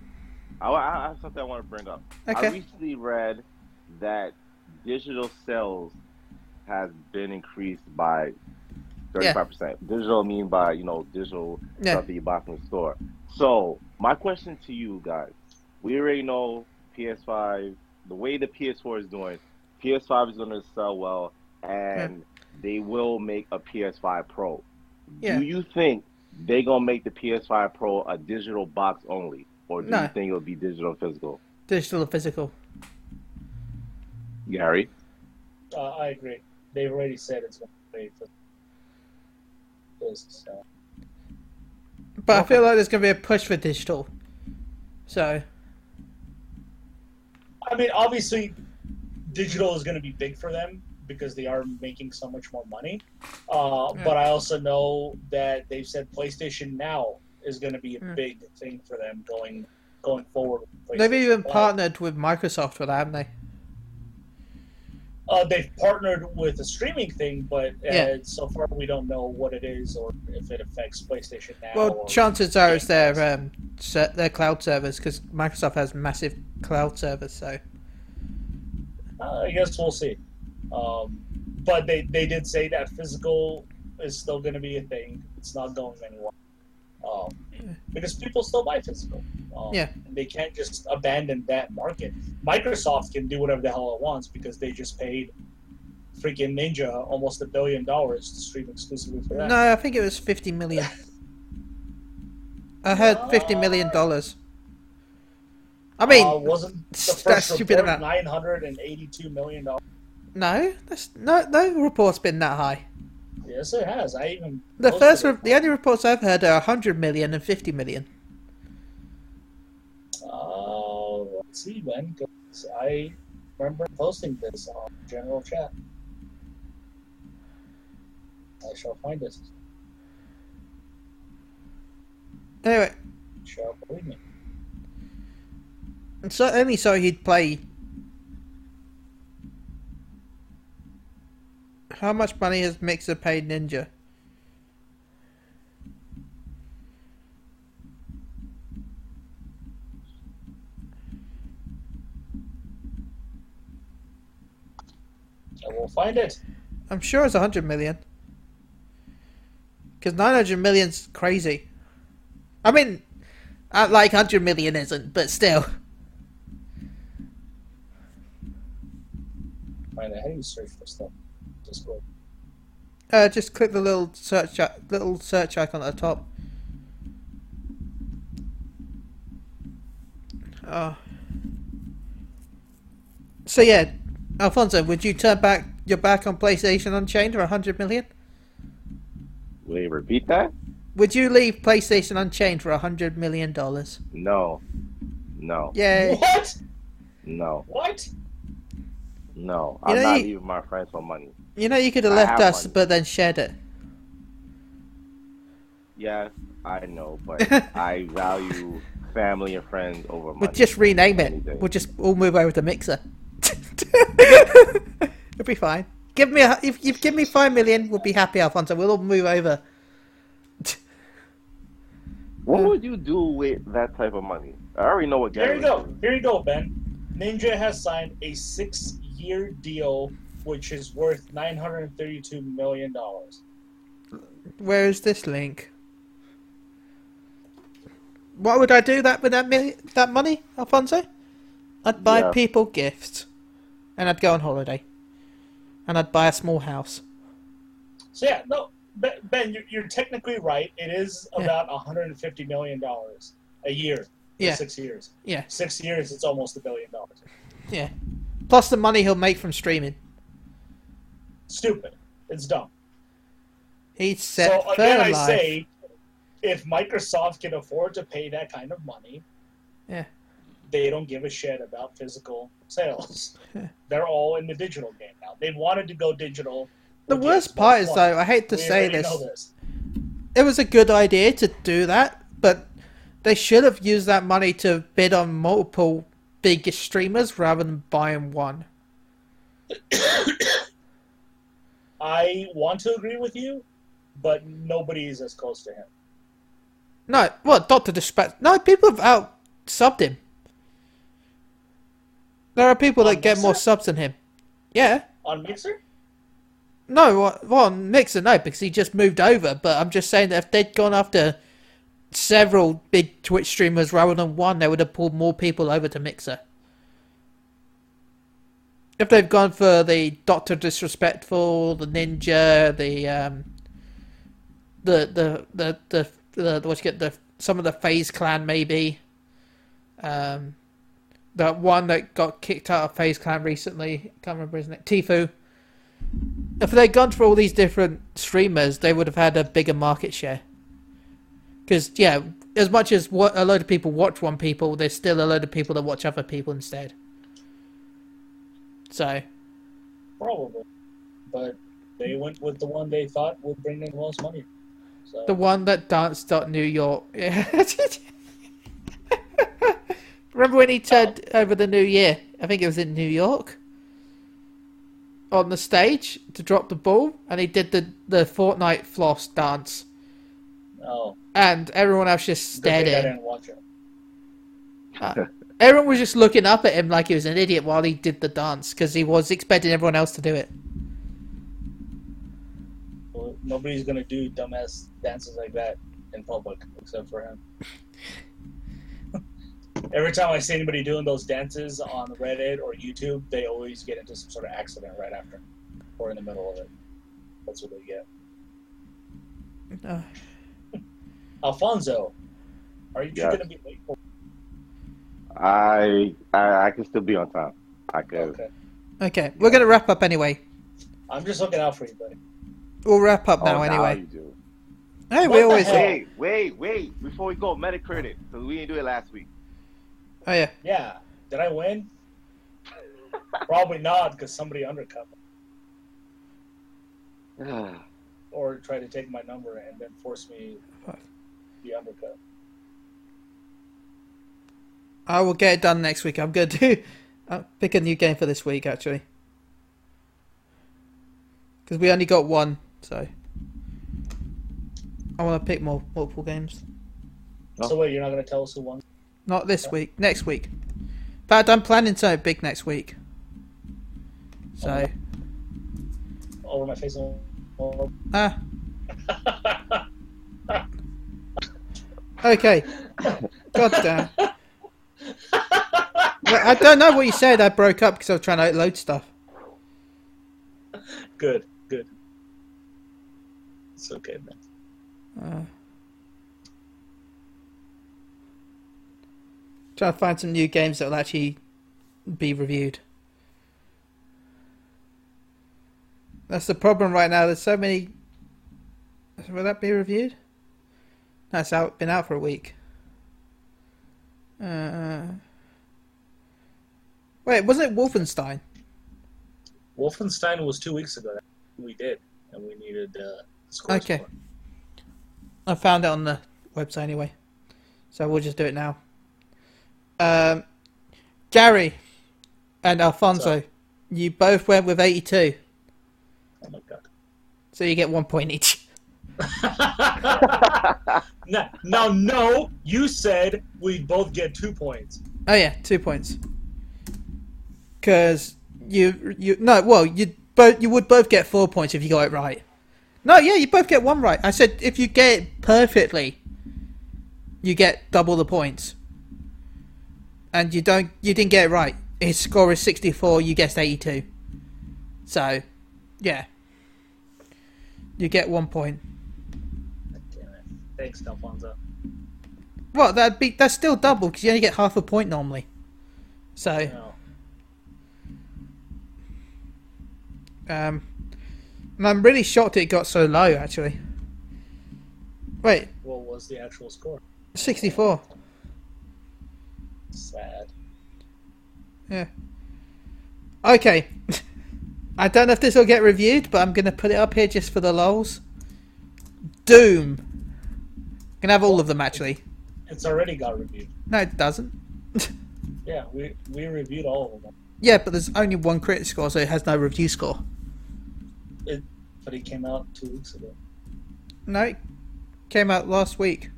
B: I, I have something I want to bring up.
A: Okay.
B: I recently read that digital sales has been increased by thirty-five percent. Digital mean by you know digital
A: Yeah.
B: stuff that you buy from the store. So my question to you guys: We already know PS5. The way the PS4 is doing, PS5 is going to sell well, and they will make a PS5 Pro.
A: Yeah.
B: Do you think they gonna make the PS5 Pro a digital box only, or do
A: No.
B: you think it'll be digital and physical?
A: Digital and physical.
B: Gary,
C: Uh, I agree. They've already said it's going to be for this. So.
A: But I feel like there's going to be a push for digital. So,
C: I mean, obviously, digital is going to be big for them because they are making so much more money. Uh,
A: Yeah.
C: But I also know that they've said PlayStation Now is going to be a
A: Mm.
C: big thing for them going going forward.
A: they've even partnered with Microsoft for that, haven't they?
C: Uh, they've partnered with a streaming thing, but uh,
A: Yeah.
C: so far we don't know what it is or if it affects PlayStation Now.
A: Well, chances are it's their um, their cloud servers because Microsoft has massive cloud servers. So,
C: Uh, I guess we'll see. Um, but they, they did say that physical is still going to be a thing. It's not going anywhere. Um, because people still buy physical. Um,
A: Yeah.
C: And they can't just abandon that market. Microsoft can do whatever the hell it wants because they just paid freaking Ninja almost a billion dollars to stream exclusively for that.
A: no, I think it was fifty million. I heard fifty million dollars. I mean,
C: uh, wasn't the
A: that's stupid amount.
C: nine hundred and eighty-two million dollars?
A: no, that's no no report's been that high.
C: Yes, it has. I even
A: The first, re- the only reports I've heard are 100 million and 50 million.
C: Uh, let's see, Ben. 'cause I remember posting this on general chat. I shall find this.
A: Anyway,
C: shall believe me.
A: so only so he'd play. How much money has Mixer paid Ninja?
C: I will find it.
A: I'm sure it's 100 million. Because 900 million's crazy. I mean, uh, like 100 million isn't, but still.
C: Find do you search for stuff? Just go.
A: Uh, just click the little search little search icon at the top. Oh. So yeah, Alfonso, would you turn back your back on PlayStation Unchained for 100 million?
B: Will you repeat that?
A: Would you leave PlayStation Unchained for 100 million dollars?
B: No, no,
A: Yeah.
C: What?
B: no,
C: What?
B: no.
A: You
B: I'm
A: know,
B: not
A: you-
B: leaving my friends for money.
A: You know you could have
B: I
A: left
B: have
A: us
B: one.
A: but then shared it.
B: Yes, I know, but *laughs* I value family and friends over money.
A: We'll just rename it.
B: any.
A: We'll just all move over to Mixer. *laughs* It'll be fine. Give me a, if you give me five million, we'll be happy, Alfonso. We'll all move over.
B: What would you do with that type of money? I already know what
C: Here
B: Gary
C: you go.
B: would do.
C: Here you go, Ben. Ninja has signed a six-year deal, which is worth nine hundred thirty-two million dollars.
A: Where is this link? What would I do that with that million, that money, Alfonso? I'd buy
B: Yeah.
A: people gifts, and I'd go on holiday, and I'd buy a small house.
C: So yeah, no, Ben, ben you're, you're technically right. It is
A: Yeah.
C: about 150 million dollars a year. for
A: Yeah.
C: six years.
A: Yeah,
C: Six years, it's almost a billion dollars.
A: yeah. Plus the money he'll make from streaming.
C: Stupid. It's dumb.
A: He's set
C: so again, I
A: life.
C: say, if Microsoft can afford to pay that kind of money,
A: Yeah.
C: they don't give a shit about physical sales. *laughs*
A: Yeah.
C: They're all in the digital game now. They wanted to go digital.
A: The worst part is though, I hate to
C: We
A: say this,
C: this.
A: it was a good idea to do that, but they should have used that money to bid on multiple big streamers rather than buying one. *coughs*
C: I want to agree with you, but nobody is as close to him.
A: No, well, Doctor to disrespect. No, people have out subbed him. There are people
C: On
A: that get more subs than him. Yeah.
C: On Mixer?
A: No, well, on Mixer, no, because he just moved over. But I'm just saying that if they'd gone after several big Twitch streamers rather than one, they would have pulled more people over to Mixer. If they've gone for the Doctor Disrespectful, the Ninja, the um, the the the the, the, the what you get the some of the FaZe Clan maybe, um, the one that got kicked out of FaZe Clan recently, can't remember his name, Tfue. If they'd gone for all these different streamers, they would have had a bigger market share. Because yeah, as much as what a load of people watch one people, there's still a load of people that watch other people instead. So
C: Probably. But they went with the one they thought would bring them the most money. So
A: the one that danced at New York. *laughs* Remember when he turned over the New Year? I think it was in New York. On the stage to drop the ball, and he did the the Fortnite floss dance,
C: oh,
A: and everyone else just stared
C: I
A: at him.
C: didn't watch it.
A: Uh, Everyone was just looking up at him like he was an idiot while he did the dance because he was expecting everyone else to do it.
C: Well, nobody's gonna do dumbass dances like that in public except for him. *laughs* Every time I see anybody doing those dances on Reddit or YouTube, they always get into some sort of accident right after or in the middle of it. That's what they get.
A: Uh,
C: Alfonso, are you
B: Yeah.
C: going to be late? For-
B: I, I I can still be on time. I could.
C: okay,
A: okay, we're gonna wrap up anyway.
C: I'm just looking out for you, buddy.
A: We'll wrap up
B: Oh,
A: now
B: now
A: anyway.
B: you do.
A: Hey,
C: What
A: we always.
C: hell?
B: Wait, wait, wait! Before we go, Metacritic, because we didn't do it last week.
A: Oh yeah.
C: Yeah, did I win? Probably not, because somebody undercut me *sighs* or tried to take my number and then force me to be undercut.
A: I will get it done next week. I'm going to *laughs* I'll pick a new game for this week, actually. Because we only got one, so. I want to pick more multiple games.
B: Oh.
C: So wait, you're not going to tell us who won?
A: Not this week, next week. But I'm planning something big next week. So,
C: Over my face. and-
A: ah, *laughs* okay. God damn. *laughs* I don't know what you said. I broke up because I was trying to load stuff.
C: good, good. It's okay, man.
A: Uh, trying to find some new games that will actually be reviewed. That's the problem right now. There's so many. Will that be reviewed? That's out. Been out for a week. Uh, wait, wasn't it Wolfenstein?
C: Wolfenstein was two weeks ago. We did, and we needed uh,
A: Okay. I found it on the website anyway, so we'll just do it now. Um, Gary and Alfonso, you both went with 82,
C: Oh my god.
A: so you get one point each. *laughs*
C: now, now, no, you said we'd both get two points.
A: Oh yeah, two points. Because you you no well you both you would both get four points if you got it right. No, yeah, you both get one right. I said if you get it perfectly, you get double the points. And you don't you didn't get it right. His score is sixty four. You guessed eighty two. So, yeah, you get one point.
C: Thanks, Alfonso.
A: Well, that'd be that's still double because you only get half a point normally. So. Um, and I'm really shocked it got so low, actually. Wait,
C: What was the actual score?
A: 64.
C: Sad.
A: Yeah. Okay. *laughs* I don't know if this will get reviewed, but I'm going to put it up here just for the lols. Doom. Can have all of them, actually.
C: It's already got reviewed.
A: No, it doesn't. *laughs*
C: Yeah, we we reviewed all of them,
A: yeah, but there's only one critic score, so it has no review score.
C: It, but it came out two weeks ago.
A: No, it came out last week.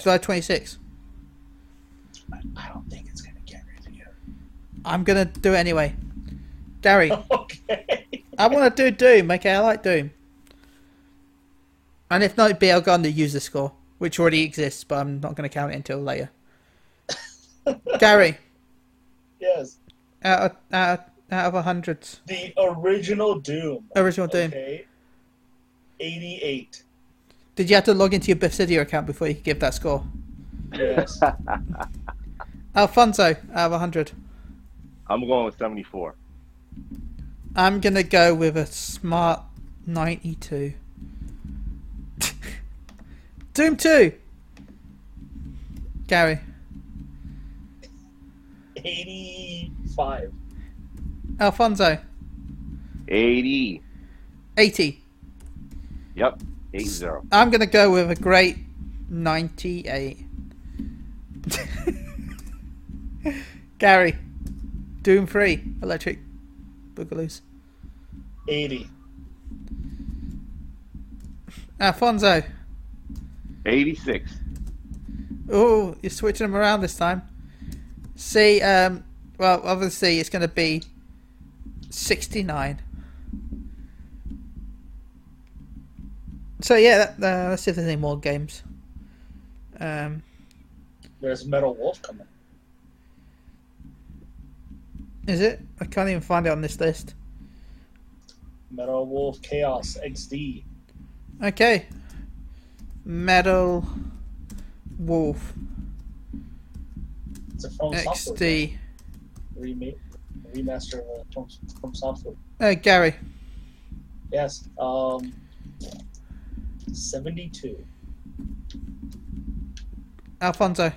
A: July 26.
C: I, I don't think it's gonna get reviewed.
A: I'm going to do it anyway. Gary. *laughs*
C: okay.
A: I want to do Doom. Okay, I like Doom. And if not, be I'll go on the user score, which already exists, but I'm not going to count it until later. *laughs* Gary,
C: Yes.
A: out of out of, out of a hundred.
C: The original Doom.
A: Original Doom.
C: Okay. 88.
A: Did you have to log into your Bethesda account before you could give that score?
C: Yes. *laughs*
A: Alfonso, out of hundred.
B: I'm going with 74.
A: I'm gonna go with a smart ninety-two. Doom two. Gary,
C: 85.
A: Alfonso,
B: 80.
A: eighty.
B: Yep. 80.
A: I'm gonna go with a great ninety-eight. *laughs* Gary, Doom three, Electric Boogaloo's.
C: 80.
A: Alfonso,
B: 86.
A: oh, you're switching them around this time. See, um, well, obviously it's gonna be sixty-nine. So yeah, that, uh, let's see if there's any more games. Um,
C: There's Metal Wolf coming.
A: is it? I can't even find it on this list.
C: Metal Wolf Chaos XD.
A: Okay. Metal Wolf
C: It's a From Software
A: XD.
C: remake, remaster of uh, from, from Software.
A: Uh, Gary,
C: Yes. Um, 72.
A: Alfonso.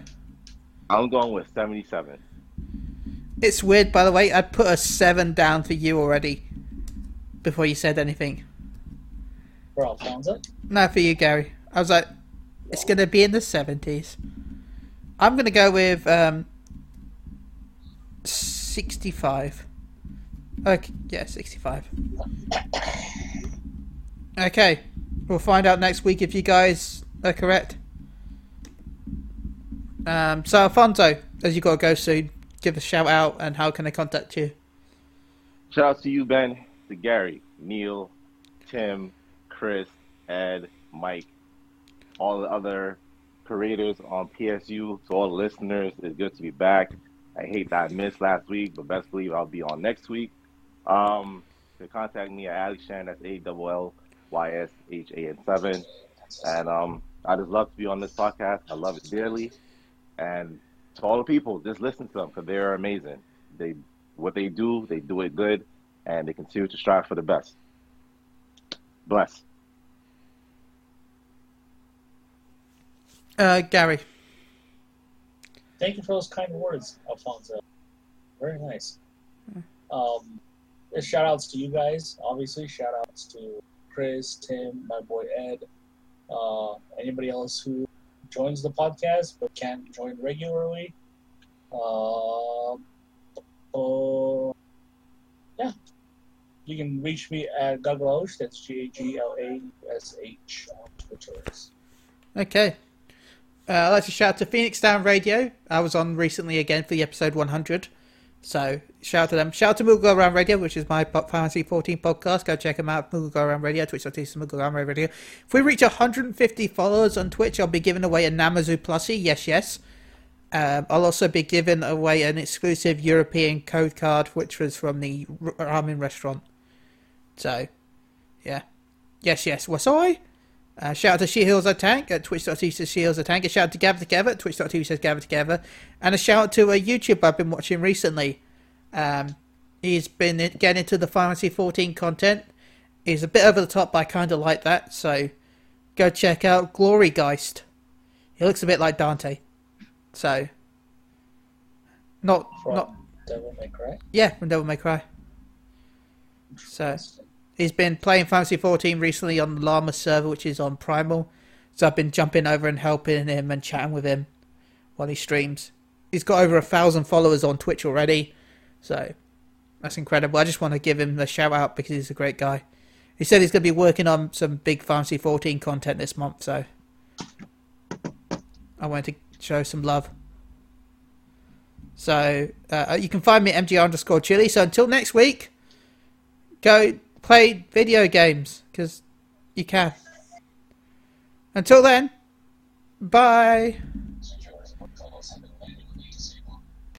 B: I'm going with 77.
A: It's weird, by the way. I put a seven down for you already before you said anything.
C: For Alfonso?
A: No, for you, Gary. I was like, it's going to be in the seventies. I'm going to go with um, sixty-five. Okay, yeah, sixty-five. Okay, we'll find out next week if you guys are correct. Um, so Alfonso, as you got to go soon, give a shout out and how can I contact you?
B: Shout out to you, Ben, to Gary, Neil, Tim, Chris, Ed, Mike, all the other creators on PSU, to all the listeners. It's good to be back. I hate that I missed last week, but best believe I'll be on next week. Um, to contact me at Allyshan, that's A L L Y S H A N seven. And um, I just love to be on this podcast. I love it dearly. And to all the people, just listen to them because they're amazing. They what they do, they do it good, and they continue to strive for the best. Bless.
A: Uh, Gary.
C: Thank you for those kind words, Alfonso. Very nice. Um, shout outs to you guys, obviously. Shout outs to Chris, Tim, my boy Ed, uh, anybody else who joins the podcast but can't join regularly. Uh, oh, yeah. You can reach me at Gaglash, that's G A G L A S H on Twitter.
A: Okay. Uh, I'd like to shout out to Phoenix Down Radio. I was on recently again for the episode 100. So, shout out to them. Shout out to Moogle Go Around Radio, which is my Fantasy 14 podcast. Go check them out. Moogle Go Around Radio, twitch.tv, Moogle Go Around Radio. If we reach 150 followers on Twitch, I'll be giving away a Namazu plushie. Yes, yes. Um, I'll also be giving away an exclusive European code card, which was from the ramen restaurant. So, yeah. Yes, yes. Was I? Uh, shout out to She Heals a Tank at twitch.tv says She Heals a Tank. A shout out to Gather Together at twitch.tv says Gather Together. And a shout out to a YouTube I've been watching recently. Um, he's been getting into the Final Fantasy 14 content. He's a bit over the top, but I kind of like that. So go check out Glory Geist. He looks a bit like Dante. So, not,
C: From
A: not,
C: Devil May Cry.
A: yeah, from Devil May Cry. So, he's been playing Fantasy 14 recently on the Lamia server, which is on Primal. So I've been jumping over and helping him and chatting with him while he streams. He's got over a thousand followers on Twitch already, so that's incredible. I just want to give him the shout out because he's a great guy. He said he's going to be working on some big Fantasy 14 content this month, so I wanted to show some love. So uh, you can find me at mgr underscore chili. So until next week, go play video games because you can. Until then, bye.